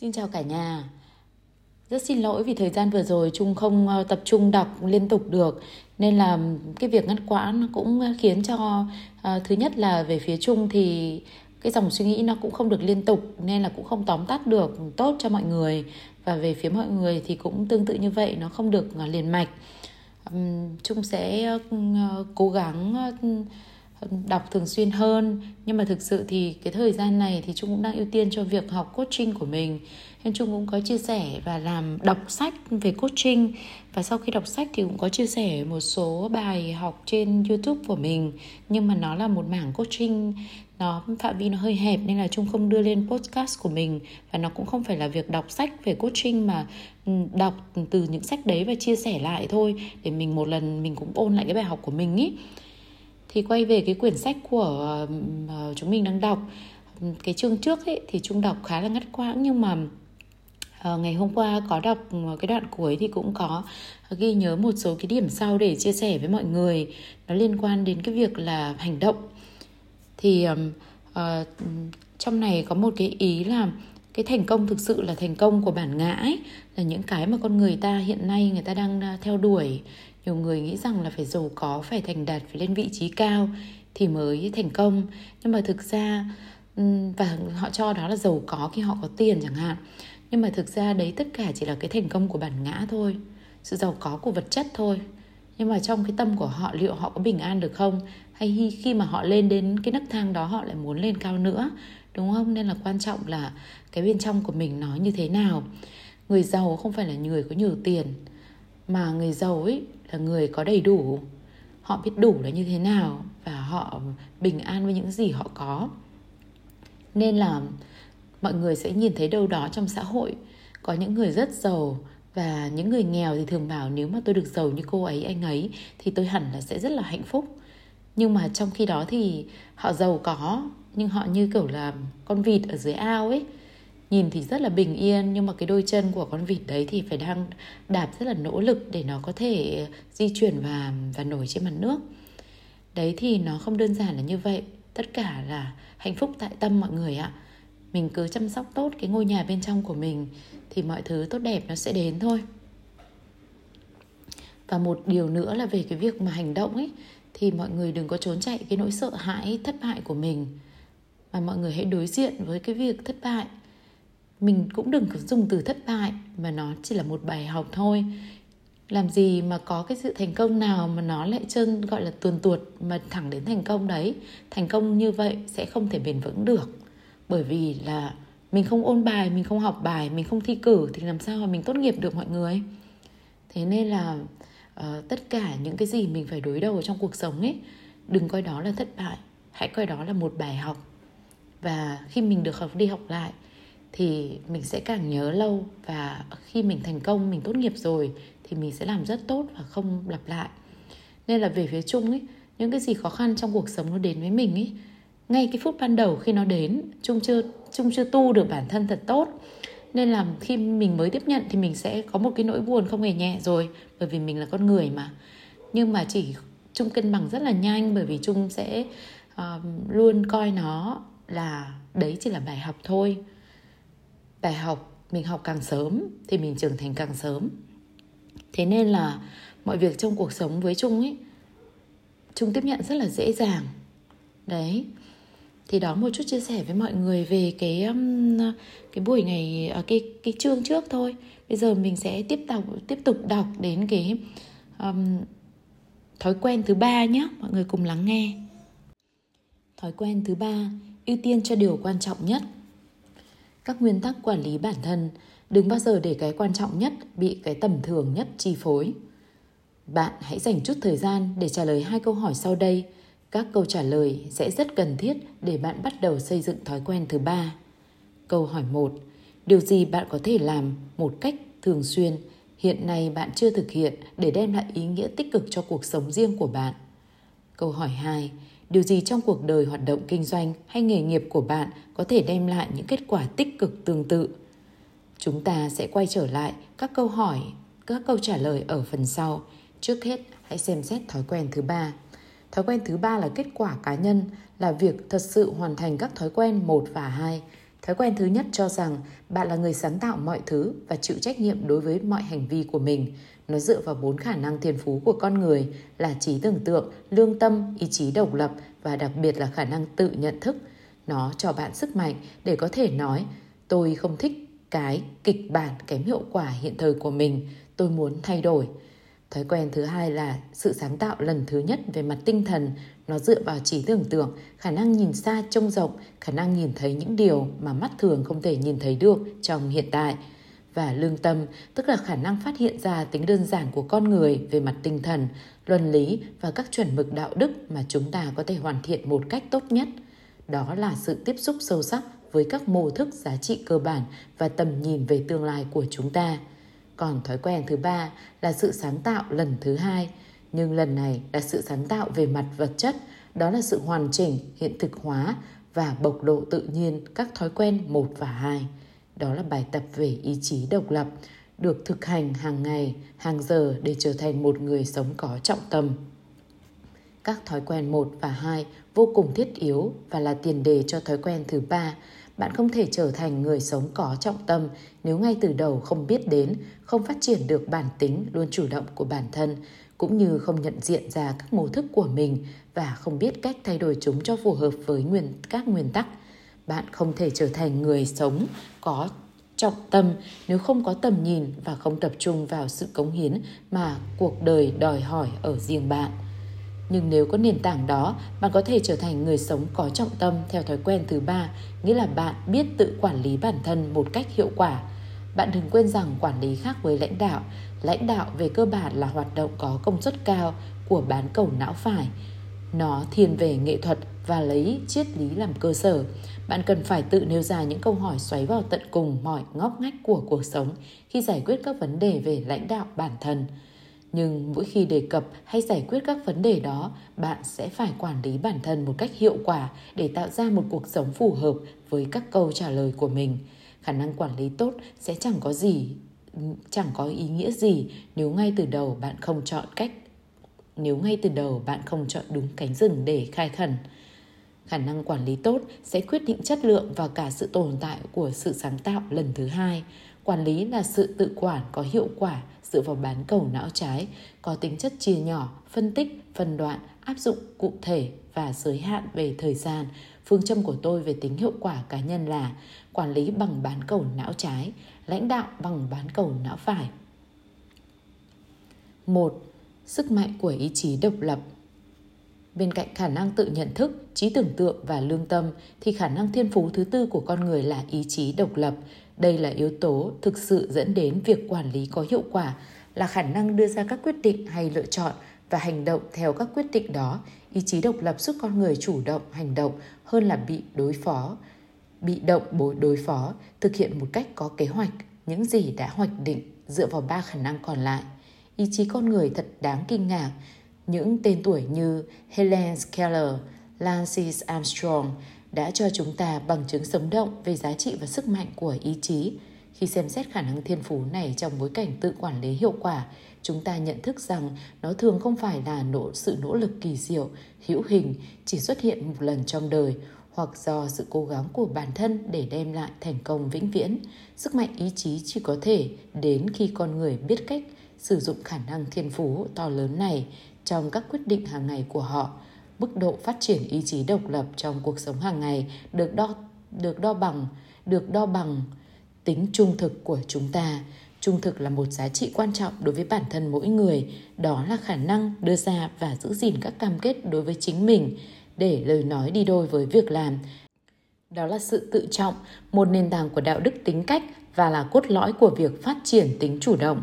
Xin chào cả nhà. Rất xin lỗi vì thời gian vừa rồi Trung không ờ, tập trung đọc liên tục được nên là cái việc ngắt quãng nó cũng khiến cho uh, thứ nhất là về phía Trung thì cái dòng suy nghĩ nó cũng không được liên tục nên là cũng không tóm tắt được tốt cho mọi người và về phía mọi người thì cũng tương tự như vậy nó không được ờ, liền mạch. Um, Trung sẽ uh, cố gắng uh, đọc thường xuyên hơn. Nhưng mà thực sự thì cái thời gian này thì trung cũng đang ưu tiên cho việc học coaching của mình. Nên trung cũng có chia sẻ và làm, đọc sách về coaching. Và sau khi đọc sách thì cũng có chia sẻ một số bài học trên youtube của mình. Nhưng mà nó là một mảng coaching. Nó, phạm vi nó hơi hẹp nên là trung không đưa lên podcast của mình. Và nó cũng không phải là việc đọc sách về coaching mà ừ, đọc từ những sách đấy và chia sẻ lại thôi. Để mình một lần mình cũng ôn lại cái bài học của mình ý thì quay về cái quyển sách của uh, chúng mình đang đọc. Cái chương trước ấy thì trung đọc khá là ngắt quãng nhưng mà uh, ngày hôm qua có đọc cái đoạn cuối thì cũng có ghi nhớ một số cái điểm sau để chia sẻ với mọi người. Nó liên quan đến cái việc là hành động. Thì uh, trong này có một cái ý là cái thành công thực sự là thành công của bản ngã ấy, là những cái mà con người ta hiện nay người ta đang theo đuổi nhiều người nghĩ rằng là phải giàu có, phải thành đạt, phải lên vị trí cao thì mới thành công. Nhưng mà thực ra và họ cho đó là giàu có khi họ có tiền chẳng hạn. Nhưng mà thực ra đấy tất cả chỉ là cái thành công của bản ngã thôi, sự giàu có của vật chất thôi. Nhưng mà trong cái tâm của họ, liệu họ có bình an được không? Hay khi mà họ lên đến cái nấc thang đó, họ lại muốn lên cao nữa? Đúng không? Nên là quan trọng là cái bên trong của mình nó như thế nào? Người giàu không phải là người có nhiều tiền, mà người giàu ấy là người có đầy đủ. Họ biết đủ là như thế nào và họ bình an với những gì họ có. Nên là mọi người sẽ nhìn thấy đâu đó trong xã hội có những người rất giàu và những người nghèo thì thường bảo nếu mà tôi được giàu như cô ấy, anh ấy thì tôi hẳn là sẽ rất là hạnh phúc. Nhưng mà trong khi đó thì họ giàu có, nhưng họ như kiểu là con vịt ở dưới ao ấy nhìn thì rất là bình yên, nhưng mà cái đôi chân của con vịt đấy thì phải đang đạp rất là nỗ lực để nó có thể di chuyển và và nổi trên mặt nước. Đấy thì nó không đơn giản là như vậy. Tất cả là hạnh phúc tại tâm mọi người ạ. Mình cứ chăm sóc tốt cái ngôi nhà bên trong của mình thì mọi thứ tốt đẹp nó sẽ đến thôi. Và một điều nữa là về cái việc mà hành động ấy, thì mọi người đừng có trốn chạy cái nỗi sợ hãi, thất bại của mình. Mà mọi người hãy đối diện với cái việc thất bại mình cũng đừng có dùng từ thất bại mà nó chỉ là một bài học thôi. Làm gì mà có cái sự thành công nào mà nó lại chân gọi là tuần tuột mà thẳng đến thành công đấy? Thành công như vậy sẽ không thể bền vững được. Bởi vì là mình không ôn bài mình không học bài mình không thi cử thì làm sao mà mình tốt nghiệp được mọi người? Thế nên là uh, tất cả những cái gì mình phải đối đầu trong cuộc sống ấy đừng coi đó là thất bại hãy coi đó là một bài học. Và khi mình được học đi học lại thì mình sẽ càng nhớ lâu và khi mình thành công mình tốt nghiệp rồi thì mình sẽ làm rất tốt và không lặp lại. Nên là về phía chung ấy những cái gì khó khăn trong cuộc sống nó đến với mình ấy ngay cái phút ban đầu khi nó đến chung chưa chung chưa tu được bản thân thật tốt. Nên là khi mình mới tiếp nhận thì mình sẽ có một cái nỗi buồn không hề nhẹ rồi bởi vì mình là con người mà. Nhưng mà chỉ chung cân bằng rất là nhanh bởi vì chung sẽ uh, luôn coi nó là đấy chỉ là bài học thôi đại học mình học càng sớm thì mình trưởng thành càng sớm. Thế nên là mọi việc trong cuộc sống với trung ấy trung tiếp nhận rất là dễ dàng. Đấy. Thì đó một chút chia sẻ với mọi người về cái um, cái buổi ngày à, cái cái chương trước thôi. Bây giờ mình sẽ tiếp tục tiếp tục đọc đến cái um, thói quen thứ ba nhé mọi người cùng lắng nghe. Thói quen thứ ba ưu tiên cho điều quan trọng nhất các nguyên tắc quản lý bản thân, đừng bao giờ để cái quan trọng nhất bị cái tầm thường nhất chi phối. Bạn hãy dành chút thời gian để trả lời hai câu hỏi sau đây. Các câu trả lời sẽ rất cần thiết để bạn bắt đầu xây dựng thói quen thứ ba. Câu hỏi một, điều gì bạn có thể làm một cách thường xuyên, hiện nay bạn chưa thực hiện để đem lại ý nghĩa tích cực cho cuộc sống riêng của bạn? Câu hỏi 2 điều gì trong cuộc đời, hoạt động kinh doanh hay nghề nghiệp của bạn có thể đem lại những kết quả tích cực tương tự? Chúng ta sẽ quay trở lại các câu hỏi, các câu trả lời ở phần sau. Trước hết, hãy xem xét thói quen thứ ba. Thói quen thứ ba là kết quả cá nhân, là việc thật sự hoàn thành các thói quen một và hai. Thói quen thứ nhất cho rằng bạn là người sáng tạo mọi thứ và chịu trách nhiệm đối với mọi hành vi của mình. Nó dựa vào bốn khả năng thiên phú của con người là trí tưởng tượng, lương tâm, ý chí độc lập và đặc biệt là khả năng tự nhận thức. Nó cho bạn sức mạnh để có thể nói tôi không thích cái kịch bản kém hiệu quả hiện thời của mình, tôi muốn thay đổi. Thói quen thứ hai là sự sáng tạo lần thứ nhất về mặt tinh thần, nó dựa vào trí tưởng tượng, khả năng nhìn xa trông rộng, khả năng nhìn thấy những điều mà mắt thường không thể nhìn thấy được trong hiện tại. Và lương tâm, tức là khả năng phát hiện ra tính đơn giản của con người về mặt tinh thần, luân lý và các chuẩn mực đạo đức mà chúng ta có thể hoàn thiện một cách tốt nhất. Đó là sự tiếp xúc sâu sắc với các mô thức giá trị cơ bản và tầm nhìn về tương lai của chúng ta. Còn thói quen thứ ba là sự sáng tạo lần thứ hai, nhưng lần này là sự sáng tạo về mặt vật chất, đó là sự hoàn chỉnh, hiện thực hóa và bộc lộ tự nhiên các thói quen một và hai. Đó là bài tập về ý chí độc lập, được thực hành hàng ngày, hàng giờ để trở thành một người sống có trọng tâm. Các thói quen 1 và 2 vô cùng thiết yếu và là tiền đề cho thói quen thứ ba bạn không thể trở thành người sống có trọng tâm nếu ngay từ đầu không biết đến, không phát triển được bản tính luôn chủ động của bản thân, cũng như không nhận diện ra các mô thức của mình và không biết cách thay đổi chúng cho phù hợp với nguyên các nguyên tắc. Bạn không thể trở thành người sống có trọng tâm nếu không có tầm nhìn và không tập trung vào sự cống hiến mà cuộc đời đòi hỏi ở riêng bạn. Nhưng nếu có nền tảng đó, bạn có thể trở thành người sống có trọng tâm theo thói quen thứ ba, nghĩa là bạn biết tự quản lý bản thân một cách hiệu quả. Bạn đừng quên rằng quản lý khác với lãnh đạo. Lãnh đạo về cơ bản là hoạt động có công suất cao của bán cầu não phải nó thiên về nghệ thuật và lấy triết lý làm cơ sở. Bạn cần phải tự nêu ra những câu hỏi xoáy vào tận cùng mọi ngóc ngách của cuộc sống khi giải quyết các vấn đề về lãnh đạo bản thân. Nhưng mỗi khi đề cập hay giải quyết các vấn đề đó, bạn sẽ phải quản lý bản thân một cách hiệu quả để tạo ra một cuộc sống phù hợp với các câu trả lời của mình. Khả năng quản lý tốt sẽ chẳng có gì, chẳng có ý nghĩa gì nếu ngay từ đầu bạn không chọn cách nếu ngay từ đầu bạn không chọn đúng cánh rừng để khai khẩn khả năng quản lý tốt sẽ quyết định chất lượng và cả sự tồn tại của sự sáng tạo lần thứ hai quản lý là sự tự quản có hiệu quả dựa vào bán cầu não trái, có tính chất chia nhỏ, phân tích, phân đoạn, áp dụng cụ thể và giới hạn về thời gian. Phương châm của tôi về tính hiệu quả cá nhân là quản lý bằng bán cầu não trái, lãnh đạo bằng bán cầu não phải. một Sức mạnh của ý chí độc lập Bên cạnh khả năng tự nhận thức, trí tưởng tượng và lương tâm thì khả năng thiên phú thứ tư của con người là ý chí độc lập. Đây là yếu tố thực sự dẫn đến việc quản lý có hiệu quả là khả năng đưa ra các quyết định hay lựa chọn và hành động theo các quyết định đó. Ý chí độc lập giúp con người chủ động hành động hơn là bị đối phó, bị động bối đối phó, thực hiện một cách có kế hoạch những gì đã hoạch định dựa vào ba khả năng còn lại. Ý chí con người thật đáng kinh ngạc. Những tên tuổi như Helen Keller, Lance Armstrong đã cho chúng ta bằng chứng sống động về giá trị và sức mạnh của ý chí. Khi xem xét khả năng thiên phú này trong bối cảnh tự quản lý hiệu quả, chúng ta nhận thức rằng nó thường không phải là nỗ sự nỗ lực kỳ diệu, hữu hình, chỉ xuất hiện một lần trong đời, hoặc do sự cố gắng của bản thân để đem lại thành công vĩnh viễn. Sức mạnh ý chí chỉ có thể đến khi con người biết cách sử dụng khả năng thiên phú to lớn này trong các quyết định hàng ngày của họ, mức độ phát triển ý chí độc lập trong cuộc sống hàng ngày được đo được đo bằng, được đo bằng tính trung thực của chúng ta. Trung thực là một giá trị quan trọng đối với bản thân mỗi người. Đó là khả năng đưa ra và giữ gìn các cam kết đối với chính mình để lời nói đi đôi với việc làm. Đó là sự tự trọng, một nền tảng của đạo đức tính cách và là cốt lõi của việc phát triển tính chủ động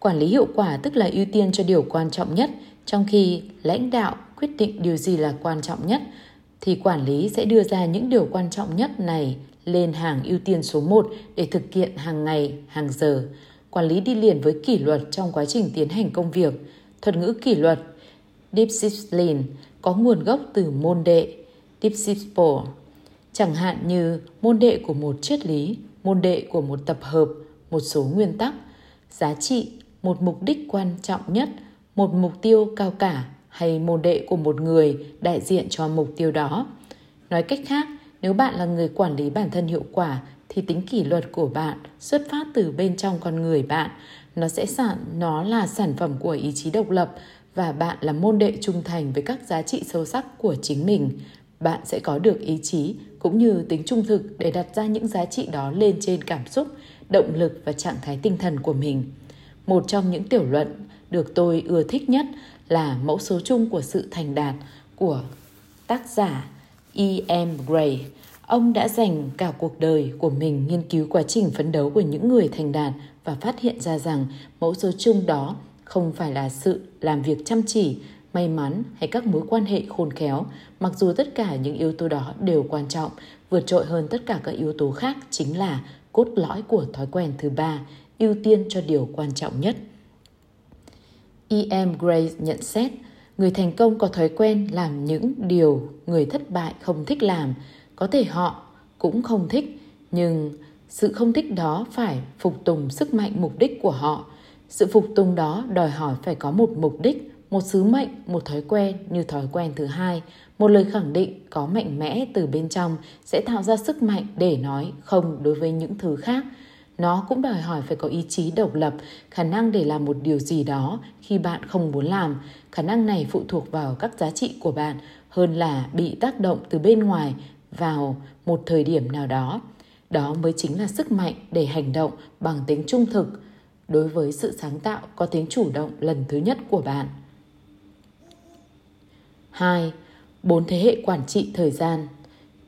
quản lý hiệu quả tức là ưu tiên cho điều quan trọng nhất trong khi lãnh đạo quyết định điều gì là quan trọng nhất thì quản lý sẽ đưa ra những điều quan trọng nhất này lên hàng ưu tiên số 1 để thực hiện hàng ngày, hàng giờ. Quản lý đi liền với kỷ luật trong quá trình tiến hành công việc. Thuật ngữ kỷ luật discipline có nguồn gốc từ môn đệ disciple, chẳng hạn như môn đệ của một triết lý, môn đệ của một tập hợp, một số nguyên tắc, giá trị, một mục đích quan trọng nhất, một mục tiêu cao cả hay môn đệ của một người đại diện cho mục tiêu đó. Nói cách khác, Nếu bạn là người quản lý bản thân hiệu quả thì tính kỷ luật của bạn xuất phát từ bên trong con người bạn. Nó sẽ sản nó là sản phẩm của ý chí độc lập và bạn là môn đệ trung thành với các giá trị sâu sắc của chính mình. Bạn sẽ có được ý chí cũng như tính trung thực để đặt ra những giá trị đó lên trên cảm xúc, động lực và trạng thái tinh thần của mình. Một trong những tiểu luận được tôi ưa thích nhất là mẫu số chung của sự thành đạt của tác giả E.M. Gray. Ông đã dành cả cuộc đời của mình nghiên cứu quá trình phấn đấu của những người thành đạt và phát hiện ra rằng mẫu số chung đó không phải là sự làm việc chăm chỉ, may mắn hay các mối quan hệ khôn khéo, mặc dù tất cả những yếu tố đó đều quan trọng, vượt trội hơn tất cả các yếu tố khác chính là cốt lõi của thói quen thứ ba, ưu tiên cho điều quan trọng nhất. E.M. Gray nhận xét, người thành công có thói quen làm những điều người thất bại không thích làm, có thể họ cũng không thích, nhưng sự không thích đó phải phục tùng sức mạnh mục đích của họ. Sự phục tùng đó đòi hỏi phải có một mục đích, một sứ mệnh, một thói quen như thói quen thứ hai, một lời khẳng định có mạnh mẽ từ bên trong sẽ tạo ra sức mạnh để nói không đối với những thứ khác – nó cũng đòi hỏi phải có ý chí độc lập khả năng để làm một điều gì đó khi bạn không muốn làm. Khả năng này phụ thuộc vào các giá trị của bạn hơn là bị tác động từ bên ngoài vào một thời điểm nào đó. Đó mới chính là sức mạnh để hành động bằng tính trung thực đối với sự sáng tạo có tính chủ động lần thứ nhất của bạn. 2. Bốn thế hệ quản trị thời gian.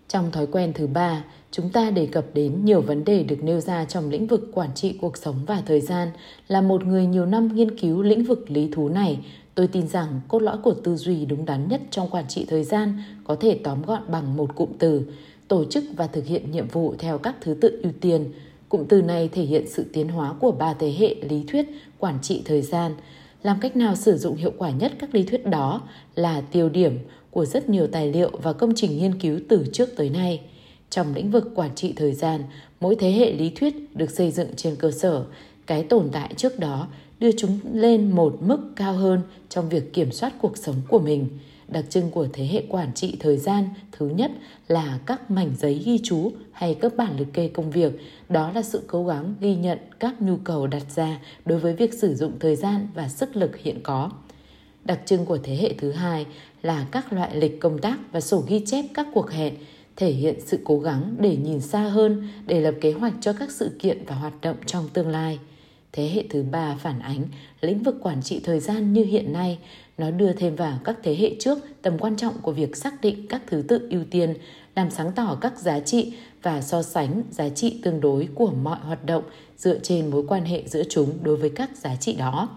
Trong thói quen thứ ba, chúng ta đề cập đến nhiều vấn đề được nêu ra trong lĩnh vực quản trị cuộc sống và thời gian. Là một người nhiều năm nghiên cứu lĩnh vực lý thú này, tôi tin rằng cốt lõi của tư duy đúng đắn nhất trong quản trị thời gian có thể tóm gọn bằng một cụm từ, tổ chức và thực hiện nhiệm vụ theo các thứ tự ưu tiên. Cụm từ này thể hiện sự tiến hóa của ba thế hệ lý thuyết quản trị thời gian. Làm cách nào sử dụng hiệu quả nhất các lý thuyết đó là tiêu điểm của rất nhiều tài liệu và công trình nghiên cứu từ trước tới nay. Trong lĩnh vực quản trị thời gian, mỗi thế hệ lý thuyết được xây dựng trên cơ sở cái tồn tại trước đó đưa chúng lên một mức cao hơn trong việc kiểm soát cuộc sống của mình. Đặc trưng của thế hệ quản trị thời gian thứ nhất là các mảnh giấy ghi chú hay các bản liệt kê công việc. Đó là sự cố gắng ghi nhận các nhu cầu đặt ra đối với việc sử dụng thời gian và sức lực hiện có. Đặc trưng của thế hệ thứ hai là các loại lịch công tác và sổ ghi chép các cuộc hẹn thể hiện sự cố gắng để nhìn xa hơn, để lập kế hoạch cho các sự kiện và hoạt động trong tương lai. Thế hệ thứ ba phản ánh lĩnh vực quản trị thời gian như hiện nay, nó đưa thêm vào các thế hệ trước tầm quan trọng của việc xác định các thứ tự ưu tiên, làm sáng tỏ các giá trị và so sánh giá trị tương đối của mọi hoạt động dựa trên mối quan hệ giữa chúng đối với các giá trị đó.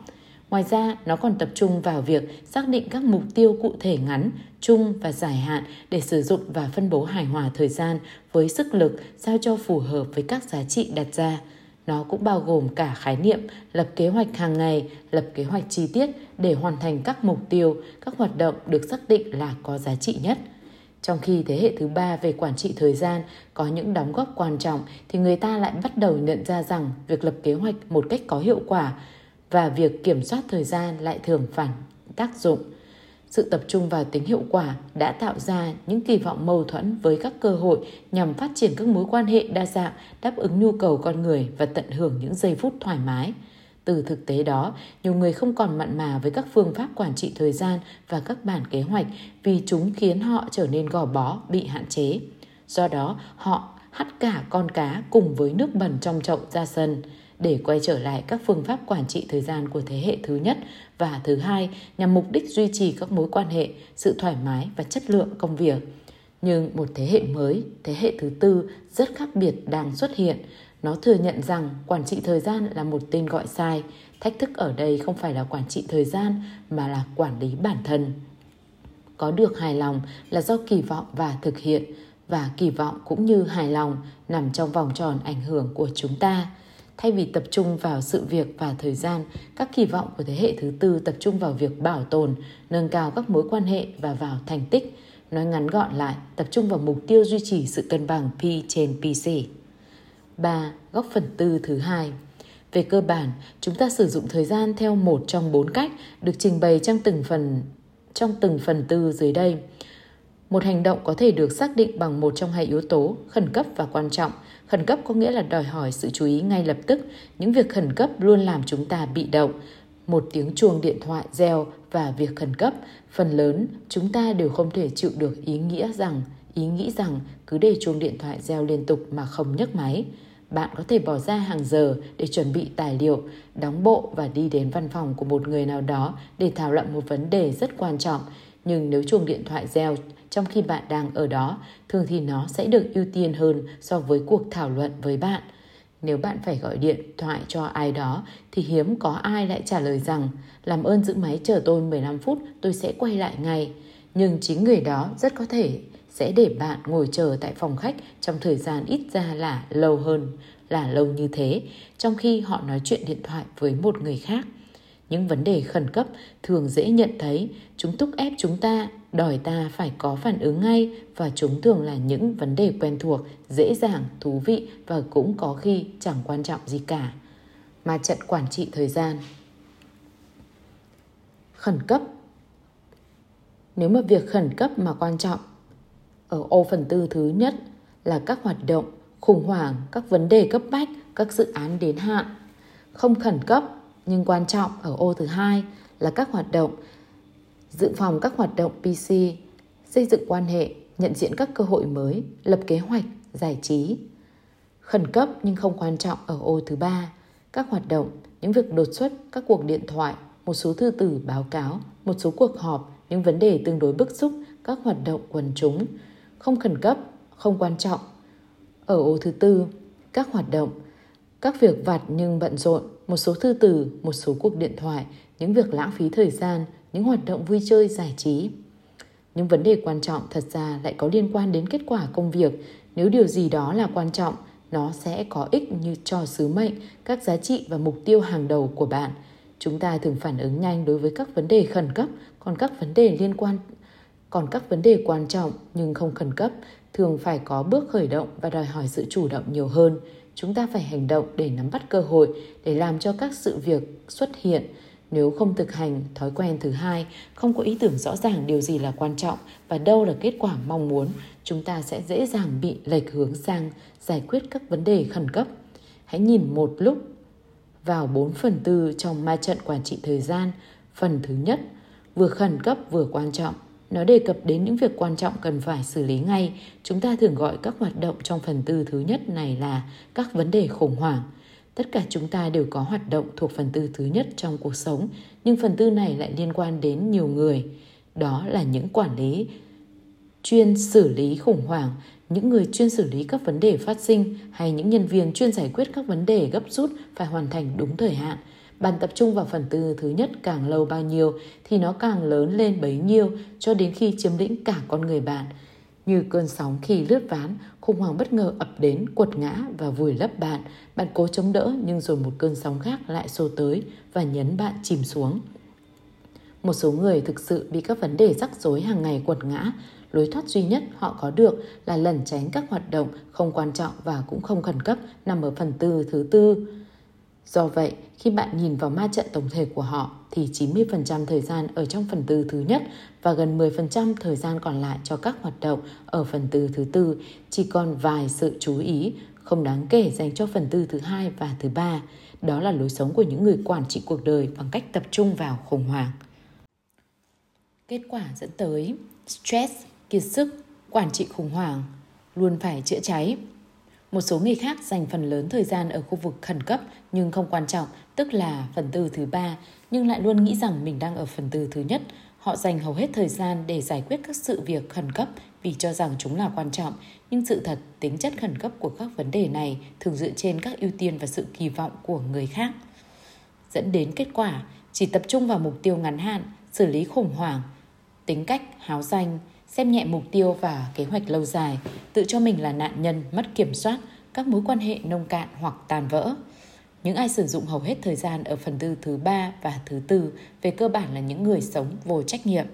Ngoài ra, nó còn tập trung vào việc xác định các mục tiêu cụ thể ngắn, trung và dài hạn để sử dụng và phân bố hài hòa thời gian với sức lực sao cho phù hợp với các giá trị đặt ra. Nó cũng bao gồm cả khái niệm lập kế hoạch hàng ngày, lập kế hoạch chi tiết để hoàn thành các mục tiêu, các hoạt động được xác định là có giá trị nhất. Trong khi thế hệ thứ ba về quản trị thời gian có những đóng góp quan trọng thì người ta lại bắt đầu nhận ra rằng việc lập kế hoạch một cách có hiệu quả và việc kiểm soát thời gian lại thường phản tác dụng. Sự tập trung vào tính hiệu quả đã tạo ra những kỳ vọng mâu thuẫn với các cơ hội nhằm phát triển các mối quan hệ đa dạng, đáp ứng nhu cầu con người và tận hưởng những giây phút thoải mái. Từ thực tế đó, nhiều người không còn mặn mà với các phương pháp quản trị thời gian và các bản kế hoạch vì chúng khiến họ trở nên gò bó, bị hạn chế. Do đó, họ hắt cả con cá cùng với nước bẩn trong chậu ra sân để quay trở lại các phương pháp quản trị thời gian của thế hệ thứ nhất và thứ hai nhằm mục đích duy trì các mối quan hệ, sự thoải mái và chất lượng công việc. Nhưng một thế hệ mới, thế hệ thứ tư rất khác biệt đang xuất hiện. Nó thừa nhận rằng quản trị thời gian là một tên gọi sai. Thách thức ở đây không phải là quản trị thời gian mà là quản lý bản thân. Có được hài lòng là do kỳ vọng và thực hiện và kỳ vọng cũng như hài lòng nằm trong vòng tròn ảnh hưởng của chúng ta Thay vì tập trung vào sự việc và thời gian, các kỳ vọng của thế hệ thứ tư tập trung vào việc bảo tồn, nâng cao các mối quan hệ và vào thành tích. Nói ngắn gọn lại, tập trung vào mục tiêu duy trì sự cân bằng P trên PC. 3. Góc phần tư thứ hai Về cơ bản, chúng ta sử dụng thời gian theo một trong bốn cách được trình bày trong từng phần trong từng phần tư dưới đây. Một hành động có thể được xác định bằng một trong hai yếu tố, khẩn cấp và quan trọng. Khẩn cấp có nghĩa là đòi hỏi sự chú ý ngay lập tức. Những việc khẩn cấp luôn làm chúng ta bị động. Một tiếng chuông điện thoại reo và việc khẩn cấp, phần lớn chúng ta đều không thể chịu được ý nghĩa rằng ý nghĩ rằng cứ để chuông điện thoại reo liên tục mà không nhấc máy. Bạn có thể bỏ ra hàng giờ để chuẩn bị tài liệu, đóng bộ và đi đến văn phòng của một người nào đó để thảo luận một vấn đề rất quan trọng. Nhưng nếu chuông điện thoại reo trong khi bạn đang ở đó, thường thì nó sẽ được ưu tiên hơn so với cuộc thảo luận với bạn. Nếu bạn phải gọi điện thoại cho ai đó thì hiếm có ai lại trả lời rằng làm ơn giữ máy chờ tôi 15 phút, tôi sẽ quay lại ngay. Nhưng chính người đó rất có thể sẽ để bạn ngồi chờ tại phòng khách trong thời gian ít ra là lâu hơn là lâu như thế, trong khi họ nói chuyện điện thoại với một người khác. Những vấn đề khẩn cấp thường dễ nhận thấy, chúng thúc ép chúng ta, đòi ta phải có phản ứng ngay và chúng thường là những vấn đề quen thuộc, dễ dàng, thú vị và cũng có khi chẳng quan trọng gì cả. Mà trận quản trị thời gian Khẩn cấp Nếu mà việc khẩn cấp mà quan trọng ở ô phần tư thứ nhất là các hoạt động khủng hoảng, các vấn đề cấp bách, các dự án đến hạn. Không khẩn cấp nhưng quan trọng ở ô thứ hai là các hoạt động dự phòng các hoạt động PC, xây dựng quan hệ, nhận diện các cơ hội mới, lập kế hoạch, giải trí. Khẩn cấp nhưng không quan trọng ở ô thứ ba, các hoạt động, những việc đột xuất, các cuộc điện thoại, một số thư tử báo cáo, một số cuộc họp, những vấn đề tương đối bức xúc, các hoạt động quần chúng, không khẩn cấp, không quan trọng. Ở ô thứ tư, các hoạt động, các việc vặt nhưng bận rộn, một số thư từ, một số cuộc điện thoại, những việc lãng phí thời gian, những hoạt động vui chơi giải trí. Những vấn đề quan trọng thật ra lại có liên quan đến kết quả công việc. Nếu điều gì đó là quan trọng, nó sẽ có ích như cho sứ mệnh, các giá trị và mục tiêu hàng đầu của bạn. Chúng ta thường phản ứng nhanh đối với các vấn đề khẩn cấp, còn các vấn đề liên quan còn các vấn đề quan trọng nhưng không khẩn cấp thường phải có bước khởi động và đòi hỏi sự chủ động nhiều hơn. Chúng ta phải hành động để nắm bắt cơ hội, để làm cho các sự việc xuất hiện. Nếu không thực hành thói quen thứ hai, không có ý tưởng rõ ràng điều gì là quan trọng và đâu là kết quả mong muốn, chúng ta sẽ dễ dàng bị lệch hướng sang giải quyết các vấn đề khẩn cấp. Hãy nhìn một lúc vào 4 phần tư trong ma trận quản trị thời gian. Phần thứ nhất, vừa khẩn cấp vừa quan trọng nó đề cập đến những việc quan trọng cần phải xử lý ngay. Chúng ta thường gọi các hoạt động trong phần tư thứ nhất này là các vấn đề khủng hoảng. Tất cả chúng ta đều có hoạt động thuộc phần tư thứ nhất trong cuộc sống, nhưng phần tư này lại liên quan đến nhiều người. Đó là những quản lý chuyên xử lý khủng hoảng, những người chuyên xử lý các vấn đề phát sinh hay những nhân viên chuyên giải quyết các vấn đề gấp rút phải hoàn thành đúng thời hạn – bạn tập trung vào phần tư thứ nhất càng lâu bao nhiêu thì nó càng lớn lên bấy nhiêu cho đến khi chiếm lĩnh cả con người bạn. Như cơn sóng khi lướt ván, khủng hoảng bất ngờ ập đến, quật ngã và vùi lấp bạn. Bạn cố chống đỡ nhưng rồi một cơn sóng khác lại xô tới và nhấn bạn chìm xuống. Một số người thực sự bị các vấn đề rắc rối hàng ngày quật ngã, lối thoát duy nhất họ có được là lẩn tránh các hoạt động không quan trọng và cũng không khẩn cấp nằm ở phần tư thứ tư. Do vậy, khi bạn nhìn vào ma trận tổng thể của họ thì 90% thời gian ở trong phần tư thứ nhất và gần 10% thời gian còn lại cho các hoạt động ở phần tư thứ tư, chỉ còn vài sự chú ý không đáng kể dành cho phần tư thứ hai và thứ ba. Đó là lối sống của những người quản trị cuộc đời bằng cách tập trung vào khủng hoảng. Kết quả dẫn tới stress, kiệt sức, quản trị khủng hoảng, luôn phải chữa cháy một số người khác dành phần lớn thời gian ở khu vực khẩn cấp nhưng không quan trọng, tức là phần tư thứ ba, nhưng lại luôn nghĩ rằng mình đang ở phần tư thứ nhất. Họ dành hầu hết thời gian để giải quyết các sự việc khẩn cấp vì cho rằng chúng là quan trọng, nhưng sự thật, tính chất khẩn cấp của các vấn đề này thường dựa trên các ưu tiên và sự kỳ vọng của người khác. Dẫn đến kết quả, chỉ tập trung vào mục tiêu ngắn hạn, xử lý khủng hoảng, tính cách háo danh, xem nhẹ mục tiêu và kế hoạch lâu dài, tự cho mình là nạn nhân mất kiểm soát các mối quan hệ nông cạn hoặc tàn vỡ. Những ai sử dụng hầu hết thời gian ở phần tư thứ ba và thứ tư về cơ bản là những người sống vô trách nhiệm.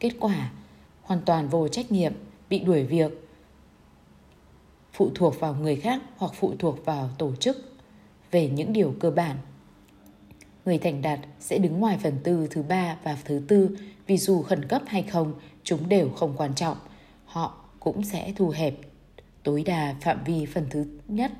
Kết quả, hoàn toàn vô trách nhiệm, bị đuổi việc, phụ thuộc vào người khác hoặc phụ thuộc vào tổ chức về những điều cơ bản. Người thành đạt sẽ đứng ngoài phần tư thứ ba và thứ tư vì dù khẩn cấp hay không, chúng đều không quan trọng. họ cũng sẽ thu hẹp tối đa phạm vi phần thứ nhất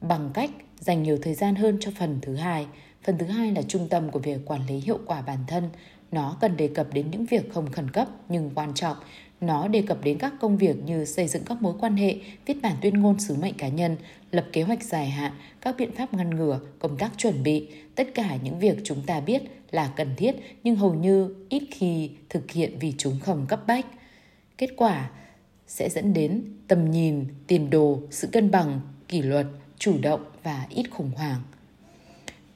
bằng cách dành nhiều thời gian hơn cho phần thứ hai. Phần thứ hai là trung tâm của việc quản lý hiệu quả bản thân. Nó cần đề cập đến những việc không khẩn cấp nhưng quan trọng. Nó đề cập đến các công việc như xây dựng các mối quan hệ, viết bản tuyên ngôn sứ mệnh cá nhân, lập kế hoạch dài hạn, các biện pháp ngăn ngừa, công tác chuẩn bị, tất cả những việc chúng ta biết là cần thiết nhưng hầu như ít khi thực hiện vì chúng không cấp bách. Kết quả sẽ dẫn đến tầm nhìn, tiền đồ, sự cân bằng, kỷ luật, chủ động và ít khủng hoảng.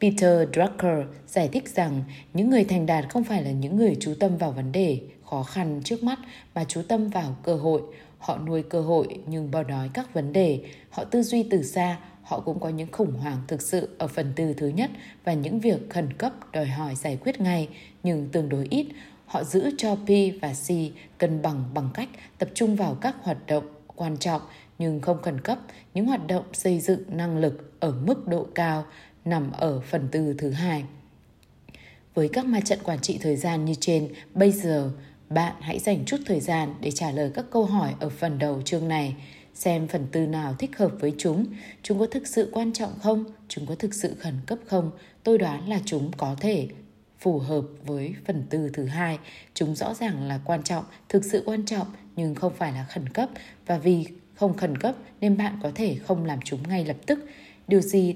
Peter Drucker giải thích rằng những người thành đạt không phải là những người chú tâm vào vấn đề khó khăn trước mắt mà chú tâm vào cơ hội. Họ nuôi cơ hội nhưng bỏ đói các vấn đề. Họ tư duy từ xa, họ cũng có những khủng hoảng thực sự ở phần tư thứ nhất và những việc khẩn cấp đòi hỏi giải quyết ngay nhưng tương đối ít. Họ giữ cho P và C cân bằng bằng cách tập trung vào các hoạt động quan trọng nhưng không khẩn cấp, những hoạt động xây dựng năng lực ở mức độ cao nằm ở phần tư thứ hai. Với các ma trận quản trị thời gian như trên, bây giờ bạn hãy dành chút thời gian để trả lời các câu hỏi ở phần đầu chương này. Xem phần từ nào thích hợp với chúng. Chúng có thực sự quan trọng không? Chúng có thực sự khẩn cấp không? Tôi đoán là chúng có thể phù hợp với phần từ thứ hai. Chúng rõ ràng là quan trọng, thực sự quan trọng nhưng không phải là khẩn cấp và vì không khẩn cấp nên bạn có thể không làm chúng ngay lập tức. Điều gì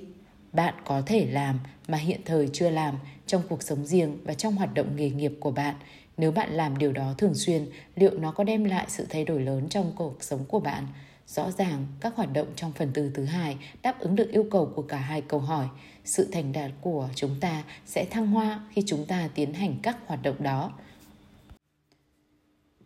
bạn có thể làm mà hiện thời chưa làm trong cuộc sống riêng và trong hoạt động nghề nghiệp của bạn? Nếu bạn làm điều đó thường xuyên, liệu nó có đem lại sự thay đổi lớn trong cuộc sống của bạn? Rõ ràng, các hoạt động trong phần từ thứ hai đáp ứng được yêu cầu của cả hai câu hỏi. Sự thành đạt của chúng ta sẽ thăng hoa khi chúng ta tiến hành các hoạt động đó.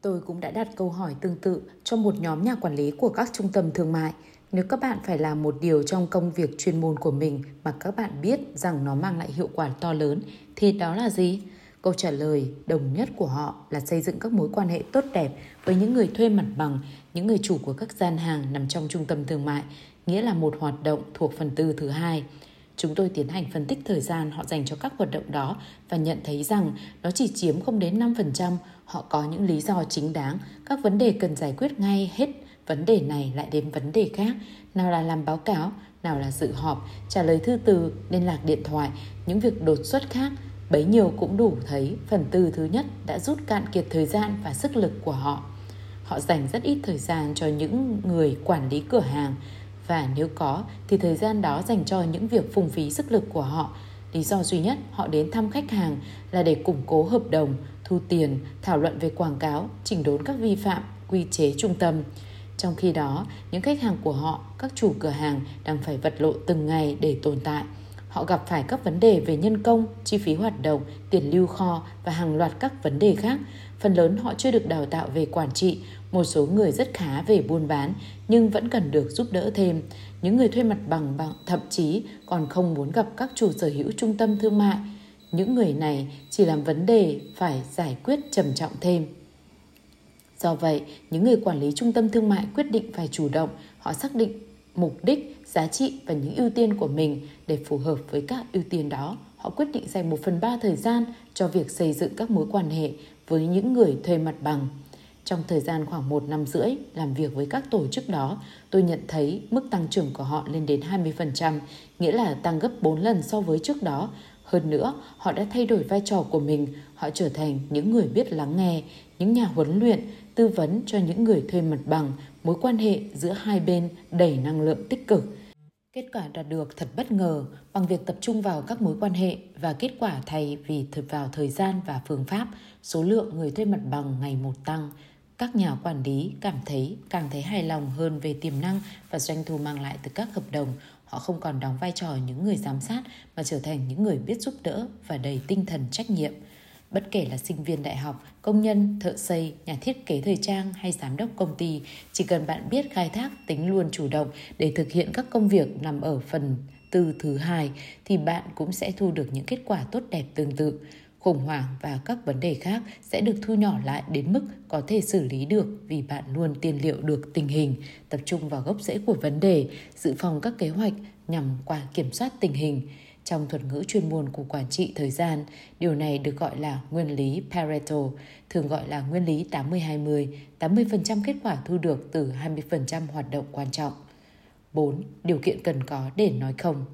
Tôi cũng đã đặt câu hỏi tương tự cho một nhóm nhà quản lý của các trung tâm thương mại. Nếu các bạn phải làm một điều trong công việc chuyên môn của mình mà các bạn biết rằng nó mang lại hiệu quả to lớn thì đó là gì? Câu trả lời đồng nhất của họ là xây dựng các mối quan hệ tốt đẹp với những người thuê mặt bằng, những người chủ của các gian hàng nằm trong trung tâm thương mại, nghĩa là một hoạt động thuộc phần tư thứ hai. Chúng tôi tiến hành phân tích thời gian họ dành cho các hoạt động đó và nhận thấy rằng nó chỉ chiếm không đến 5%, họ có những lý do chính đáng, các vấn đề cần giải quyết ngay hết vấn đề này lại đến vấn đề khác, nào là làm báo cáo, nào là dự họp, trả lời thư từ, liên lạc điện thoại, những việc đột xuất khác, bấy nhiêu cũng đủ thấy phần tư thứ nhất đã rút cạn kiệt thời gian và sức lực của họ. Họ dành rất ít thời gian cho những người quản lý cửa hàng, và nếu có thì thời gian đó dành cho những việc phung phí sức lực của họ. Lý do duy nhất họ đến thăm khách hàng là để củng cố hợp đồng, thu tiền, thảo luận về quảng cáo, chỉnh đốn các vi phạm, quy chế trung tâm. Trong khi đó, những khách hàng của họ, các chủ cửa hàng đang phải vật lộn từng ngày để tồn tại. Họ gặp phải các vấn đề về nhân công, chi phí hoạt động, tiền lưu kho và hàng loạt các vấn đề khác. Phần lớn họ chưa được đào tạo về quản trị, một số người rất khá về buôn bán nhưng vẫn cần được giúp đỡ thêm. Những người thuê mặt bằng bằng thậm chí còn không muốn gặp các chủ sở hữu trung tâm thương mại. Những người này chỉ làm vấn đề phải giải quyết trầm trọng thêm. Do vậy, những người quản lý trung tâm thương mại quyết định phải chủ động, họ xác định mục đích, giá trị và những ưu tiên của mình để phù hợp với các ưu tiên đó. Họ quyết định dành một phần ba thời gian cho việc xây dựng các mối quan hệ với những người thuê mặt bằng. Trong thời gian khoảng một năm rưỡi làm việc với các tổ chức đó, tôi nhận thấy mức tăng trưởng của họ lên đến 20%, nghĩa là tăng gấp 4 lần so với trước đó. Hơn nữa, họ đã thay đổi vai trò của mình, họ trở thành những người biết lắng nghe, những nhà huấn luyện, tư vấn cho những người thuê mặt bằng, mối quan hệ giữa hai bên đầy năng lượng tích cực. Kết quả đạt được thật bất ngờ bằng việc tập trung vào các mối quan hệ và kết quả thay vì thực vào thời gian và phương pháp, số lượng người thuê mặt bằng ngày một tăng. Các nhà quản lý cảm thấy càng thấy hài lòng hơn về tiềm năng và doanh thu mang lại từ các hợp đồng. Họ không còn đóng vai trò những người giám sát mà trở thành những người biết giúp đỡ và đầy tinh thần trách nhiệm. Bất kể là sinh viên đại học, công nhân, thợ xây, nhà thiết kế thời trang hay giám đốc công ty, chỉ cần bạn biết khai thác tính luôn chủ động để thực hiện các công việc nằm ở phần từ thứ hai thì bạn cũng sẽ thu được những kết quả tốt đẹp tương tự khủng hoảng và các vấn đề khác sẽ được thu nhỏ lại đến mức có thể xử lý được vì bạn luôn tiên liệu được tình hình, tập trung vào gốc rễ của vấn đề, dự phòng các kế hoạch nhằm qua kiểm soát tình hình. Trong thuật ngữ chuyên môn của quản trị thời gian, điều này được gọi là nguyên lý Pareto, thường gọi là nguyên lý 80-20, 80% kết quả thu được từ 20% hoạt động quan trọng. 4. Điều kiện cần có để nói không.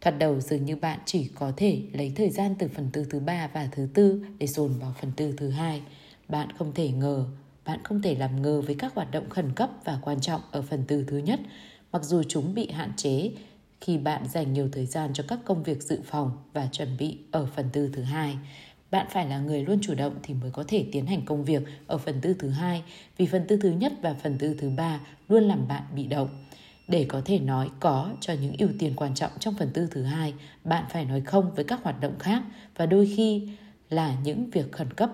Thoạt đầu dường như bạn chỉ có thể lấy thời gian từ phần tư thứ ba và thứ tư để dồn vào phần tư thứ hai. Bạn không thể ngờ, bạn không thể làm ngờ với các hoạt động khẩn cấp và quan trọng ở phần tư thứ nhất, mặc dù chúng bị hạn chế khi bạn dành nhiều thời gian cho các công việc dự phòng và chuẩn bị ở phần tư thứ hai. Bạn phải là người luôn chủ động thì mới có thể tiến hành công việc ở phần tư thứ hai, vì phần tư thứ nhất và phần tư thứ ba luôn làm bạn bị động. Để có thể nói có cho những ưu tiên quan trọng trong phần tư thứ hai, bạn phải nói không với các hoạt động khác và đôi khi là những việc khẩn cấp.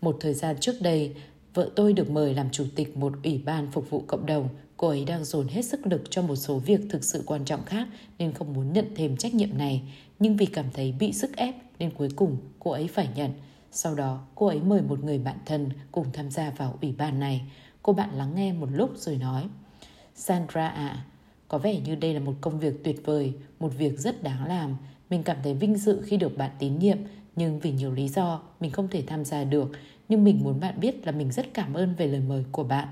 Một thời gian trước đây, vợ tôi được mời làm chủ tịch một ủy ban phục vụ cộng đồng. Cô ấy đang dồn hết sức lực cho một số việc thực sự quan trọng khác nên không muốn nhận thêm trách nhiệm này. Nhưng vì cảm thấy bị sức ép nên cuối cùng cô ấy phải nhận. Sau đó, cô ấy mời một người bạn thân cùng tham gia vào ủy ban này. Cô bạn lắng nghe một lúc rồi nói – Sandra à, có vẻ như đây là một công việc tuyệt vời, một việc rất đáng làm. Mình cảm thấy vinh dự khi được bạn tín nhiệm, nhưng vì nhiều lý do mình không thể tham gia được. Nhưng mình muốn bạn biết là mình rất cảm ơn về lời mời của bạn.